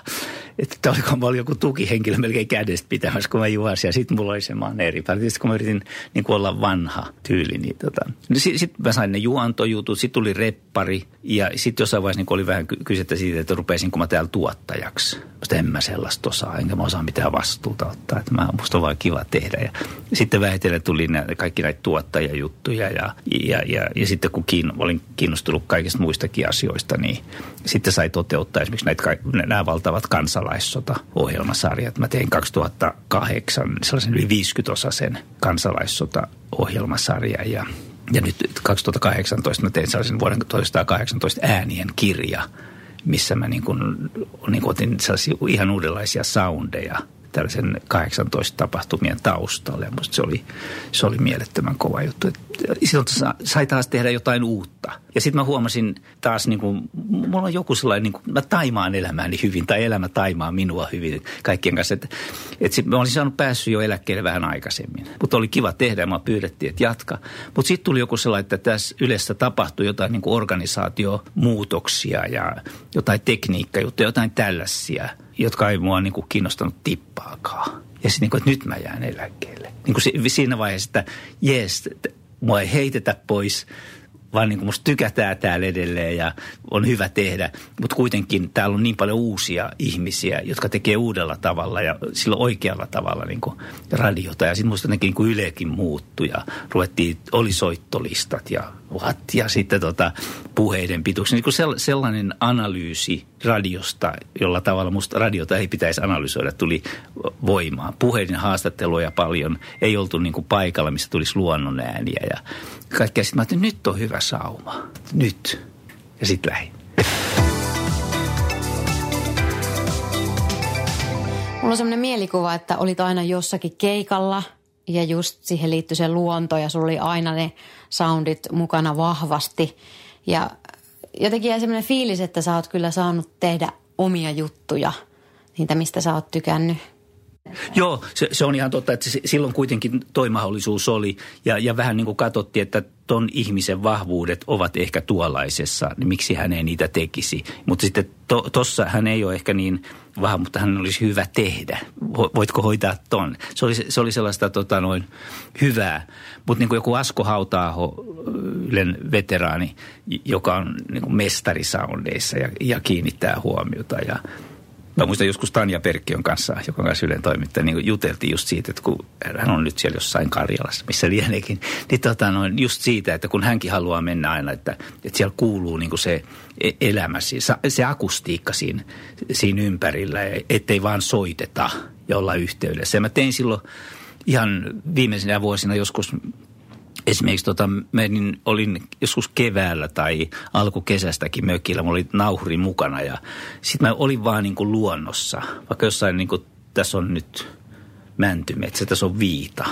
Speaker 3: että oliko mulla joku tukihenkilö melkein kädestä pitämässä, kun mä juosin. Ja sitten mulla oli se maneri. Sitten kun mä yritin niin kuin olla vanha tyyli, niin tota. No sitten sit mä sain ne juontojutut, sitten tuli reppari. Ja sitten jossain vaiheessa niin oli vähän kysyttä siitä, että rupesin mä täällä tuottajaksi. Mutta en mä sellaista osaa, enkä mä osaa mitään vastuuta ottaa. Että mä, musta on vaan kiva tehdä. Ja sitten vähitellen tuli nää, kaikki näitä tuottajajuttuja. Ja, ja, ja, ja sitten kun kiin, olin kiinnostunut kaikista muistakin asioista, niin sitten sai toteuttaa esimerkiksi näitä, nämä valtavat kansalaissota-ohjelmasarjat. Mä tein 2008 sellaisen yli 50-osaisen kansalaissota-ohjelmasarjan ja, ja nyt 2018 mä tein sellaisen vuoden 1918 äänien kirja, missä mä niin kuin, niin kuin otin sellaisia ihan uudenlaisia soundeja – tällaisen 18 tapahtumien taustalle. Ja se oli, se oli mielettömän kova juttu. Silloin sai taas tehdä jotain uutta. Ja sitten mä huomasin taas, niin kuin, mulla on joku sellainen, niin kuin, mä taimaan elämääni hyvin, tai elämä taimaa minua hyvin kaikkien kanssa. Että, että sit mä olisin saanut päässyt jo eläkkeelle vähän aikaisemmin. Mutta oli kiva tehdä ja mä pyydettiin, että jatka. Mutta sitten tuli joku sellainen, että tässä yleensä tapahtui jotain niin organisaatiomuutoksia ja jotain tekniikkajuttuja, jotain tällaisia – jotka ei mua niin kuin kiinnostanut tippaakaan. Ja sitten niin kuin, että nyt mä jään eläkkeelle. Niin kuin siinä vaiheessa, että jees, mua ei heitetä pois, vaan niin kuin musta tykätään täällä edelleen ja on hyvä tehdä. Mutta kuitenkin täällä on niin paljon uusia ihmisiä, jotka tekee uudella tavalla ja sillä oikealla tavalla niin kuin radiota. Ja sitten musta jotenkin niin kuin Ylekin muuttui ja ruvettiin, oli soittolistat ja what, ja sitten tota, puheiden pituuksia. Niin kuin sellainen analyysi radiosta, jolla tavalla musta radiota ei pitäisi analysoida, tuli voimaan. Puheiden haastatteluja paljon, ei oltu niin kuin paikalla, missä tulisi luonnon ääniä ja kaikkea. Sitten mä ajattelin, nyt on hyvä sauma, nyt. Ja sitten lähin.
Speaker 2: Mulla on sellainen mielikuva, että olit aina jossakin keikalla ja just siihen liittyi se luonto ja sulla oli aina ne soundit mukana vahvasti. Ja jotenkin jäi sellainen fiilis, että sä oot kyllä saanut tehdä omia juttuja, niitä mistä sä oot tykännyt.
Speaker 3: Joo, se, se on ihan totta, että silloin kuitenkin toi mahdollisuus oli ja, ja vähän niin kuin katsottiin, että ton ihmisen vahvuudet ovat ehkä tuollaisessa, niin miksi hän ei niitä tekisi. Mutta sitten tuossa to, hän ei ole ehkä niin vahva, mutta hän olisi hyvä tehdä. Voitko hoitaa ton? Se oli, se oli sellaista tota, noin, hyvää. Mutta niin kuin joku Asko Ylen veteraani, joka on niin kuin mestari ja, ja kiinnittää huomiota ja – Mä muistan joskus Tanja Perkkiön kanssa, joka kanssa Ylen toimittaja, niin juteltiin just siitä, että kun hän on nyt siellä jossain Karjalassa, missä lieneekin, niin tota noin, just siitä, että kun hänkin haluaa mennä aina, että, että siellä kuuluu niin kuin se e-, elämä, se, se akustiikka siinä, siinä ympärillä, ettei vaan soiteta ja olla yhteydessä. Ja mä tein silloin ihan viimeisenä vuosina joskus Esimerkiksi tota, menin, olin joskus keväällä tai alkukesästäkin mökillä, mulla oli nauhuri mukana ja sitten mä olin vaan niin kuin luonnossa, vaikka jossain niin kuin, tässä on nyt mäntymetsä, tässä on viita.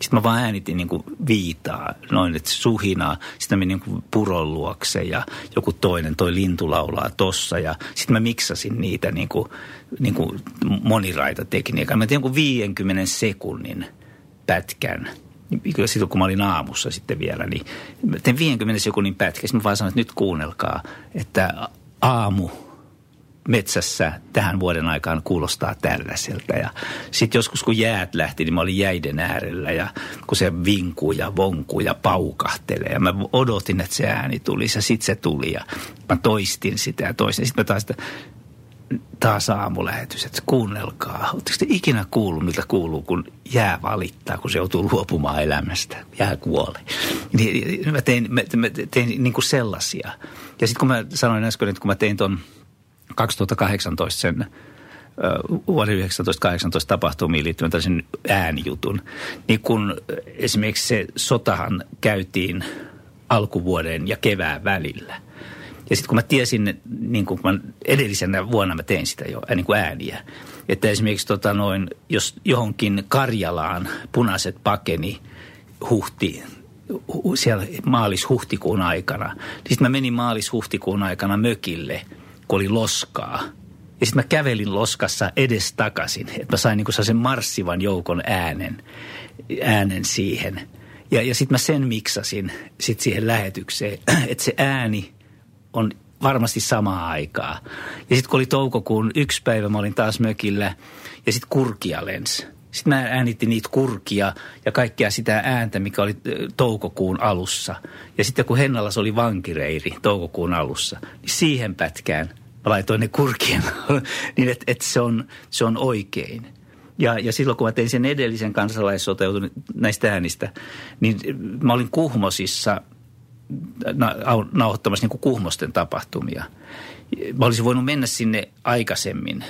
Speaker 3: Sitten mä vaan äänitin niin kuin viitaa, noin, että suhinaa. Sitten mä menin niin puron luokse ja joku toinen, toi lintu laulaa tossa. Ja sitten mä miksasin niitä niin kuin, niin kuin moniraita tekniikkaa. Mä tein 50 sekunnin pätkän – silloin kun mä olin aamussa sitten vielä, niin tein 50 sekunnin pätkä. Mä vaan sanoin, että nyt kuunnelkaa, että aamu metsässä tähän vuoden aikaan kuulostaa tällaiselta. Ja sitten joskus kun jäät lähti, niin mä olin jäiden äärellä ja kun se vinkuu ja vonkuu ja paukahtelee. Ja mä odotin, että se ääni tulisi ja sitten se tuli ja mä toistin sitä ja toistin. Sitten mä taas, että taas aamulähetys, että kuunnelkaa. Oletteko te ikinä kuullut, miltä kuuluu, kun jää valittaa, kun se joutuu luopumaan elämästä? Jää kuolee. Niin, niin mä tein, mä, mä tein niin kuin sellaisia. Ja sitten kun mä sanoin äsken, että kun mä tein ton 2018 sen vuoden 1918 tapahtumiin liittyen tällaisen äänijutun, niin kun esimerkiksi se sotahan käytiin alkuvuoden ja kevään välillä – ja sitten kun mä tiesin, niin kun mä edellisenä vuonna mä tein sitä jo niin kuin ääniä, että esimerkiksi tota noin, jos johonkin Karjalaan punaiset pakeni huhti, siellä maalis-huhtikuun aikana, niin sitten mä menin maalis-huhtikuun aikana mökille, kun oli loskaa. Ja sitten mä kävelin loskassa edes takaisin, että mä sain niin sen marssivan joukon äänen, äänen siihen. Ja, ja sitten mä sen miksasin sit siihen lähetykseen, että se ääni on varmasti samaa aikaa. Ja sitten kun oli toukokuun yksi päivä, mä olin taas mökillä ja sitten kurkia lens. Sitten mä äänitin niitä kurkia ja kaikkea sitä ääntä, mikä oli toukokuun alussa. Ja sitten kun Hennalas oli vankireiri toukokuun alussa, niin siihen pätkään mä laitoin ne kurkien, niin että et se, on, se on oikein. Ja, ja silloin kun mä tein sen edellisen kansalaissoteutunut näistä äänistä, niin mä olin Kuhmosissa – nauhoittamassa niin kuin Kuhmosten tapahtumia. Mä olisin voinut mennä sinne aikaisemmin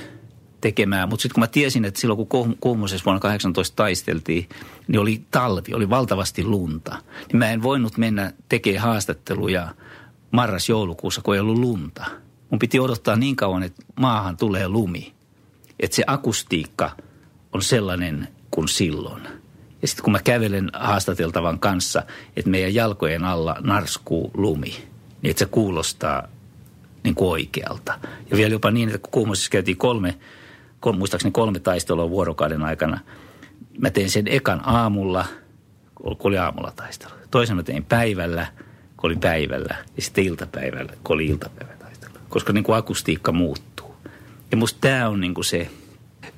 Speaker 3: tekemään, mutta sitten kun mä tiesin, että silloin kun Kuhmosessa vuonna 18 taisteltiin, niin oli talvi, oli valtavasti lunta. Niin mä en voinut mennä tekemään haastatteluja marras-joulukuussa, kun ei ollut lunta. Mun piti odottaa niin kauan, että maahan tulee lumi. Että se akustiikka on sellainen kuin silloin – ja sitten kun mä kävelen haastateltavan kanssa, että meidän jalkojen alla narskuu lumi, niin että se kuulostaa niin kuin oikealta. Ja vielä jopa niin, että kun Kuhmoisessa käytiin kolme, kolme, muistaakseni kolme taistelua vuorokauden aikana, mä tein sen ekan aamulla, kun oli aamulla taistelu. Toisen mä tein päivällä, kun oli päivällä, ja sitten iltapäivällä, kun oli taistelu. Koska niin kuin akustiikka muuttuu. Ja musta tämä on niin kuin se,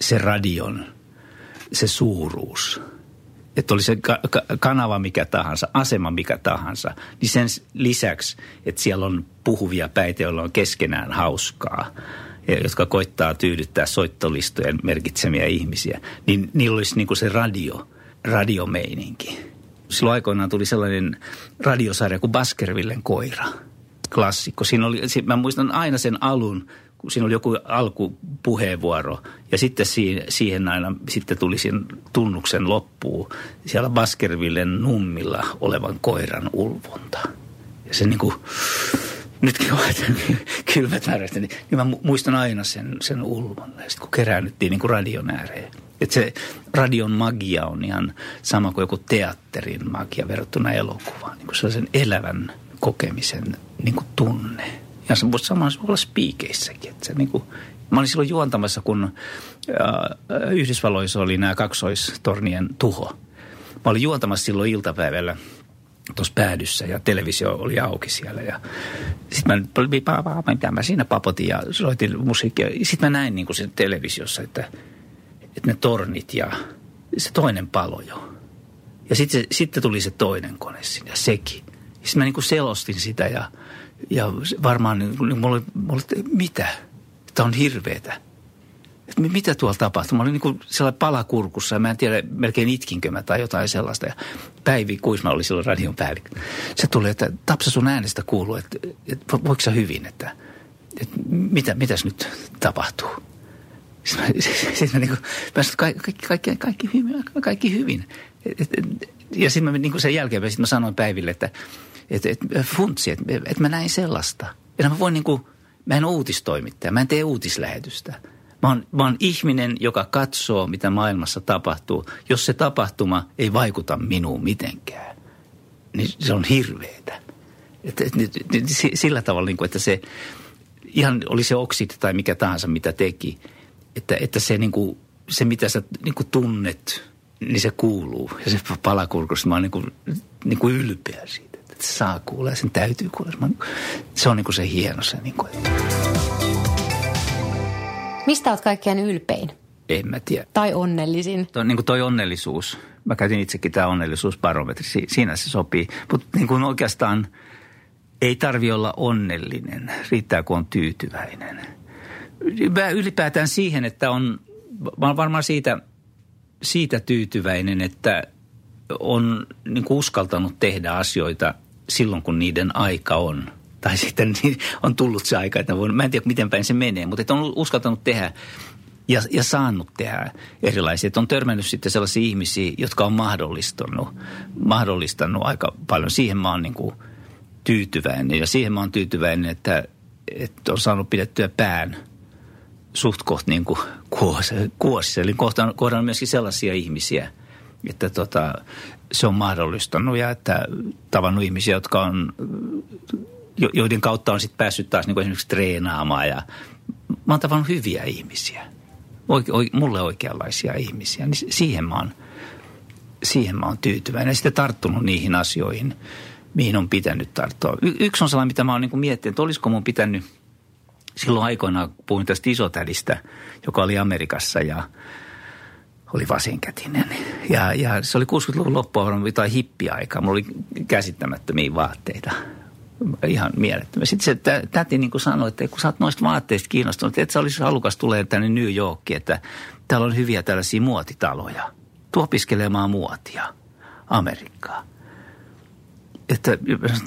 Speaker 3: se radion, se suuruus – että oli se kanava mikä tahansa, asema mikä tahansa, niin sen lisäksi, että siellä on puhuvia päitä, joilla on keskenään hauskaa, jotka koittaa tyydyttää soittolistojen merkitsemiä ihmisiä, niin niillä olisi niin kuin se radio, radiomeininki. Silloin aikoinaan tuli sellainen radiosarja kuin Baskervillen koira, klassikko. Siinä oli, mä muistan aina sen alun, siinä oli joku alkupuheenvuoro ja sitten siihen, aina sitten tuli siinä tunnuksen loppuun siellä Baskervillen nummilla olevan koiran ulvonta. Ja se niin kuin, nytkin on kylmät määrästä, niin, niin mä muistan aina sen, sen ulvon. Ja sitten kun keräännyttiin niin kuin radion ääreen. Että se radion magia on ihan sama kuin joku teatterin magia verrattuna elokuvaan. Niin kuin sellaisen elävän kokemisen niin kuin tunne Ja se voisi samalla olla spiikeissäkin. Että se niin kuin, mä olin silloin juontamassa, kun äh, Yhdysvalloissa oli nämä kaksoistornien tuho. Mä olin juontamassa silloin iltapäivällä tuossa päädyssä ja televisio oli auki siellä. Ja sitten mä, mitä mä siinä papotin ja soitin musiikkia. Sitten mä näin niin kuin sen televisiossa, että, että ne tornit ja se toinen palo jo. Ja sitten, sitten tuli se toinen kone sinne sekin. Sitten mä niin kuin selostin sitä ja, ja varmaan niin, niin mulla, oli, mulla oli, mitä? Tämä on hirveetä. Että mitä tuolla tapahtuu? Mä olin niin kuin sellainen palakurkussa ja mä en tiedä, melkein itkinkö mä tai jotain sellaista. Ja Päivi Kuisma oli silloin radion päällikkö. Se tuli, että Tapsa sun äänestä kuuluu, että, että voiko sä hyvin, että, että mitä, mitäs nyt tapahtuu? Sitten mä, sit mä, niin kuin, mä sanoin, kaikki, kaikki, kaikki, hyvin, kaikki hyvin. Ja sitten mä niin kuin sen jälkeen mä sanoin Päiville, että, että, että funtsi, että, että mä näin sellaista. Ja mä voin niin kuin, mä en uutistoimittaja, mä en tee uutislähetystä. Mä oon, mä oon ihminen, joka katsoo, mitä maailmassa tapahtuu. Jos se tapahtuma ei vaikuta minuun mitenkään, niin se on hirveetä. Et, et, et, et, sillä tavalla, niin kuin, että se ihan oli se oksit tai mikä tahansa, mitä teki, että, että se, niin kuin, se mitä sä niin kuin tunnet, niin se kuuluu. Ja se palakurkusta mä oon niin kuin, niin kuin ylpeä siitä, se saa kuulla ja sen täytyy kuulla. Se on niin kuin se hieno se. Niin kuin.
Speaker 2: Mistä olet kaikkein ylpein?
Speaker 3: En mä tiedä.
Speaker 2: Tai onnellisin?
Speaker 3: Toi, niin kuin toi onnellisuus. Mä käytin itsekin tämä onnellisuusbarometri. Si- siinä se sopii. Mutta niin kuin oikeastaan ei tarvi olla onnellinen. Riittää, kun on tyytyväinen. Mä ylipäätään siihen, että on, mä olen varmaan siitä, siitä tyytyväinen, että on niin kuin uskaltanut tehdä asioita silloin, kun niiden aika on – tai sitten niin on tullut se aika, että voin, mä en tiedä miten päin se menee, mutta on uskaltanut tehdä ja, ja saanut tehdä erilaisia. Että on törmännyt sitten sellaisia ihmisiä, jotka on mahdollistanut, mahdollistanut aika paljon. Siihen mä oon niin kuin tyytyväinen ja siihen mä oon tyytyväinen, että, että on saanut pidettyä pään suht koht niin kuin kuosissa. Eli kohdannut, kohdannut myöskin sellaisia ihmisiä, että tota, se on mahdollistanut ja että tavannut ihmisiä, jotka on joiden kautta on sitten päässyt taas niin esimerkiksi treenaamaan. Ja mä oon tavannut hyviä ihmisiä, oike, oike, mulle oikeanlaisia ihmisiä, niin siihen mä oon, siihen mä oon tyytyväinen. Ja sitten tarttunut niihin asioihin, mihin on pitänyt tarttua. Y- yksi on sellainen, mitä mä oon niin miettinyt, että olisiko mun pitänyt silloin aikoinaan, puhuin tästä isotädistä, joka oli Amerikassa ja oli vasenkätinen. Ja, ja se oli 60-luvun loppua jotain hippiaikaa. Mulla oli käsittämättömiä vaatteita ihan mielettömän. Sitten se täti niin kuin sanoi, että kun sä oot noista vaatteista kiinnostunut, että sä olisi halukas tulee tänne New Yorkiin, että täällä on hyviä tällaisia muotitaloja. Tuo opiskelemaan muotia Amerikkaa. Että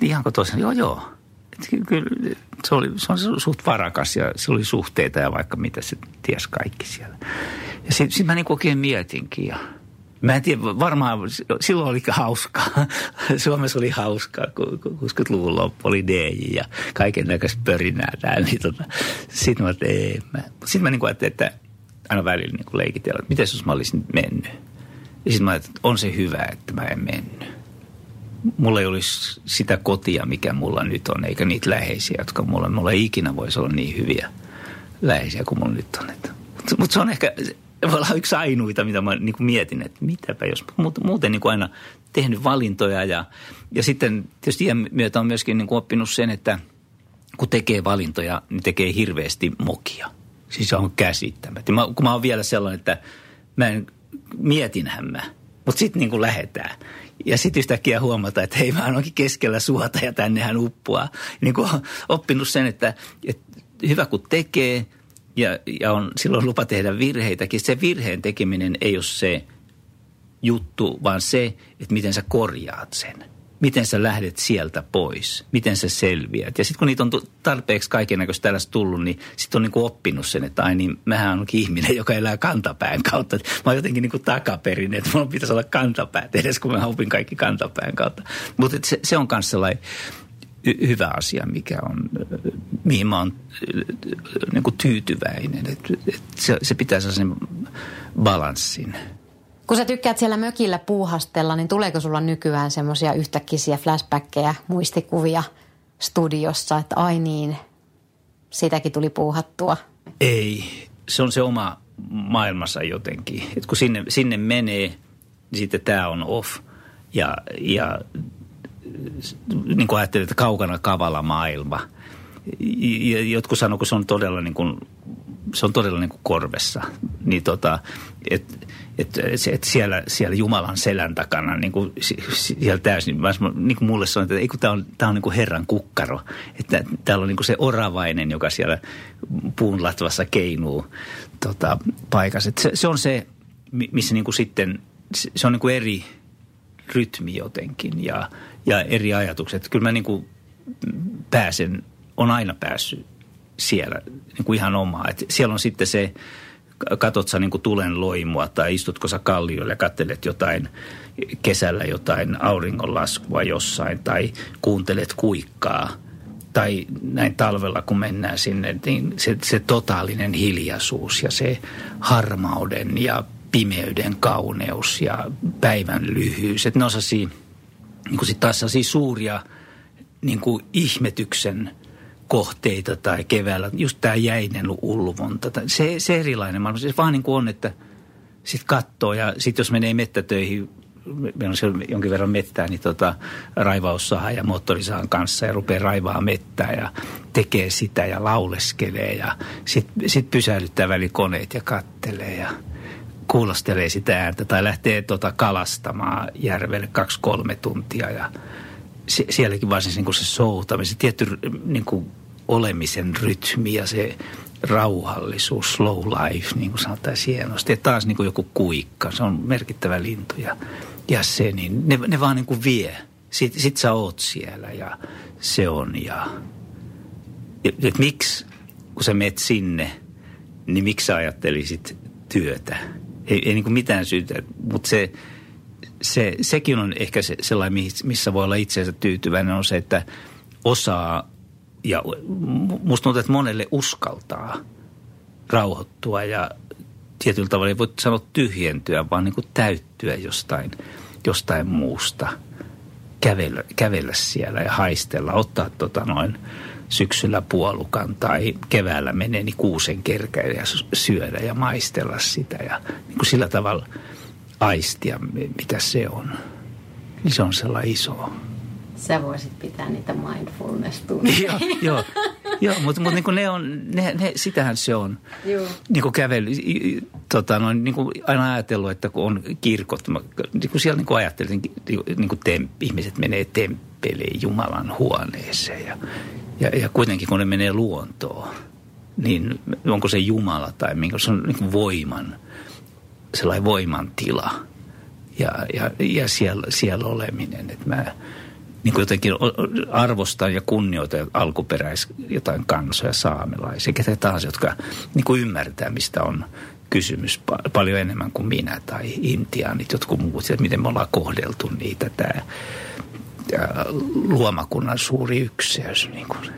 Speaker 3: ihanko tosiaan, joo joo. Että kyllä se oli, se on suht varakas ja se oli suhteita ja vaikka mitä se ties kaikki siellä. Ja sitten sit mä niin oikein mietinkin ja – Mä en tiedä, varmaan silloin oli hauskaa. Suomessa oli hauskaa, kun 60-luvun loppu oli DJ ja kaiken näköistä pörinää täällä. Niin tota, sitten mä ajattelin, Sitten mä niin ajattelin, että aina välillä niin leikitellä, että miten jos mä olisin mennyt. Ja sitten mä ajattelin, että on se hyvä, että mä en mennyt. Mulla ei olisi sitä kotia, mikä mulla nyt on, eikä niitä läheisiä, jotka mulla, mulla ei ikinä voisi olla niin hyviä läheisiä kuin mulla nyt on. Mutta se on ehkä, tavallaan yksi ainuita, mitä mä niin kuin mietin, että mitäpä jos muuten niin kuin aina tehnyt valintoja ja, ja sitten tietysti iän myötä on myöskin niin kuin oppinut sen, että kun tekee valintoja, niin tekee hirveästi mokia. Siis on käsittämättä. Mä, kun mä oon vielä sellainen, että mä en, mietinhän mä, mutta sitten niin lähetään. Ja sitten yhtäkkiä huomata, että hei, mä oonkin keskellä suota ja tännehän uppuaa. Niin kuin oppinut sen, että, että hyvä kun tekee – ja, ja on silloin lupa tehdä virheitäkin. Se virheen tekeminen ei ole se juttu, vaan se, että miten sä korjaat sen. Miten sä lähdet sieltä pois, miten sä selviät. Ja sitten kun niitä on tarpeeksi kaiken näköistä tällaista tullut, niin sitten on niinku oppinut sen, että ai niin, mähän on ihminen, joka elää kantapään kautta. Mä oon jotenkin niinku takaperin, että mulla pitäisi olla kantapäät edes, kun mä opin kaikki kantapään kautta. Mutta se, se on myös sellainen hyvä asia, mikä on, mihin mä oon niin kuin tyytyväinen. Et, et se, se pitää sen balanssin.
Speaker 2: Kun sä tykkäät siellä mökillä puuhastella, niin tuleeko sulla nykyään semmoisia yhtäkkiä flashbackkejä, muistikuvia studiossa, että ai niin, sitäkin tuli puuhattua?
Speaker 3: Ei, se on se oma maailmassa jotenkin. Et kun sinne, sinne menee, niin sitten tämä on off. Ja, ja niin kuin ajattelin, että kaukana kavala maailma. Ja jotkut sanoo, kun se on todella niin kuin, se on todella niin kuin korvessa. Niin tota, että että et siellä, siellä Jumalan selän takana, niin kuin siellä täysin, niin kuin mulle sanoin, että tämä on, tää on niin kuin Herran kukkaro. Että täällä on niin kuin se oravainen, joka siellä puun latvassa keinuu tota, paikassa. Se, se, on se, missä niin kuin sitten, se on niin kuin eri rytmi jotenkin ja, ja eri ajatukset. Kyllä mä niin kuin pääsen, on aina päässyt siellä niin kuin ihan omaa. Et siellä on sitten se katot sä niin kuin tulen loimua tai istutko sä kalliolle ja katselet jotain kesällä jotain auringonlaskua jossain tai kuuntelet kuikkaa tai näin talvella kun mennään sinne, niin se, se totaalinen hiljaisuus ja se harmauden ja pimeyden kauneus ja päivän lyhyys. Että ne on niin kuin sit taas suuria niin kuin ihmetyksen – kohteita tai keväällä, just tämä jäinen ulvonta. Se, se erilainen maailma, se vaan niin kuin on, että sitten katsoo ja sitten jos menee mettätöihin, meillä on siellä jonkin verran mettää, niin tota, raivaussaha ja moottorisahan kanssa ja rupeaa raivaa mettää ja tekee sitä ja lauleskelee ja sitten sit pysähdyttää välikoneet ja kattelee ja kuulostelee sitä ääntä tai lähtee tota kalastamaan järvelle kaksi-kolme tuntia ja – se, sielläkin varsin niin kuin se soutaminen, se tietty niin kuin olemisen rytmi ja se rauhallisuus, slow life, niin kuin sanotaan hienosti. Ja taas niin kuin joku kuikka, se on merkittävä lintu ja, ja se, niin ne, ne vaan niin kuin vie. Sitten sit sä oot siellä ja se on ja, et miksi, kun sä menet sinne, niin miksi sä ajattelisit työtä? Ei, ei niin kuin mitään syytä, mutta se, se, sekin on ehkä se, sellainen, missä voi olla itseensä tyytyväinen, on se, että osaa ja musta tuntuu, että monelle uskaltaa rauhoittua ja tietyllä tavalla ei voi sanoa tyhjentyä, vaan niin kuin täyttyä jostain, jostain muusta. Kävellä, kävellä siellä ja haistella, ottaa tota noin syksyllä puolukan tai keväällä menee niin kuusen kerkä ja syödä ja maistella sitä ja niin kuin sillä tavalla – aistia, mitä se on. Niin se on sellainen iso.
Speaker 2: Sä voisit pitää niitä mindfulness-tunteja.
Speaker 3: joo, joo, joo mutta, mutta niin ne on, ne, ne, sitähän se on. Joo. Niin kuin kävely, tota, noin, niin kuin aina ajatellut, että kun on kirkot, mä, niin kuin siellä niin kuin ajattelin, niin kuin temp, ihmiset menee temppeliin Jumalan huoneeseen ja, ja, ja kuitenkin kun ne menee luontoon, niin onko se Jumala tai minkä, se on niin kuin voiman – sellainen voimantila ja, ja, ja siellä, siellä oleminen. Että mä niin kuin jotenkin arvostan ja kunnioitan alkuperäis jotain kansoja, saamelaisia, ketä tahansa, jotka niin kuin ymmärtää, mistä on kysymys paljon enemmän kuin minä tai intiaanit, jotkut muut, että miten me ollaan kohdeltu niitä. Tämä, luomakunnan suuri ykseys. Niin kuin.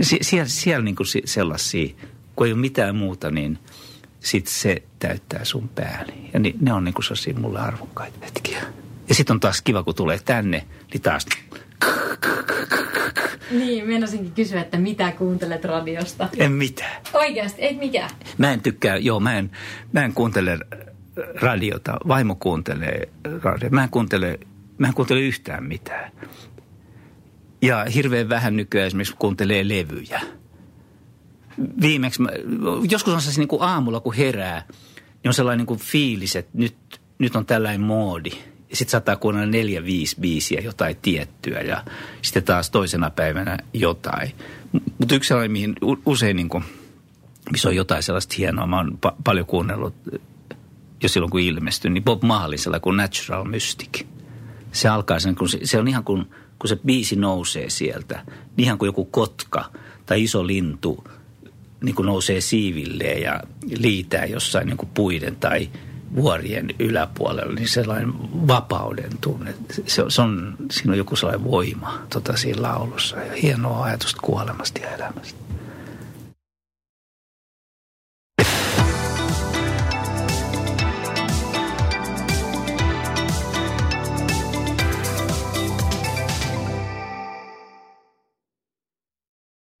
Speaker 3: siellä siellä niin kuin sellaisia, kun ei ole mitään muuta, niin – sitten se täyttää sun pääni. Ja ni, ne on niin kuin sellaisia mulle arvokkaita hetkiä. Ja sitten on taas kiva, kun tulee tänne, niin taas...
Speaker 2: Niin, meinasinkin kysyä, että mitä kuuntelet radiosta?
Speaker 3: En mitään.
Speaker 2: Oikeasti, ei mikään?
Speaker 3: Mä en tykkää, joo, mä en, mä en kuuntele radiota. Vaimo kuuntelee radiota. Mä en kuuntele, mä en kuuntele yhtään mitään. Ja hirveän vähän nykyään esimerkiksi kuuntelee levyjä – viimeksi, mä, joskus on se niin kuin aamulla kun herää, niin on sellainen niin kuin fiilis, että nyt, nyt on tällainen moodi. Sitten saattaa kuunnella neljä, viisi biisiä, jotain tiettyä ja sitten taas toisena päivänä jotain. Mutta yksi sellainen, mihin usein niin kuin, missä on jotain sellaista hienoa, mä oon pa- paljon kuunnellut jo silloin kun ilmestyi, niin Bob Marleysella kuin Natural Mystic. Se alkaa sen, kun se, se on ihan kuin, kun se biisi nousee sieltä, niin ihan kuin joku kotka tai iso lintu – niin kuin nousee siivilleen ja liitää jossain niin kuin puiden tai vuorien yläpuolella, niin sellainen vapauden tunne. Se, se on, siinä on joku sellainen voima tota, siinä laulussa ja hienoa ajatusta kuolemasta ja elämästä.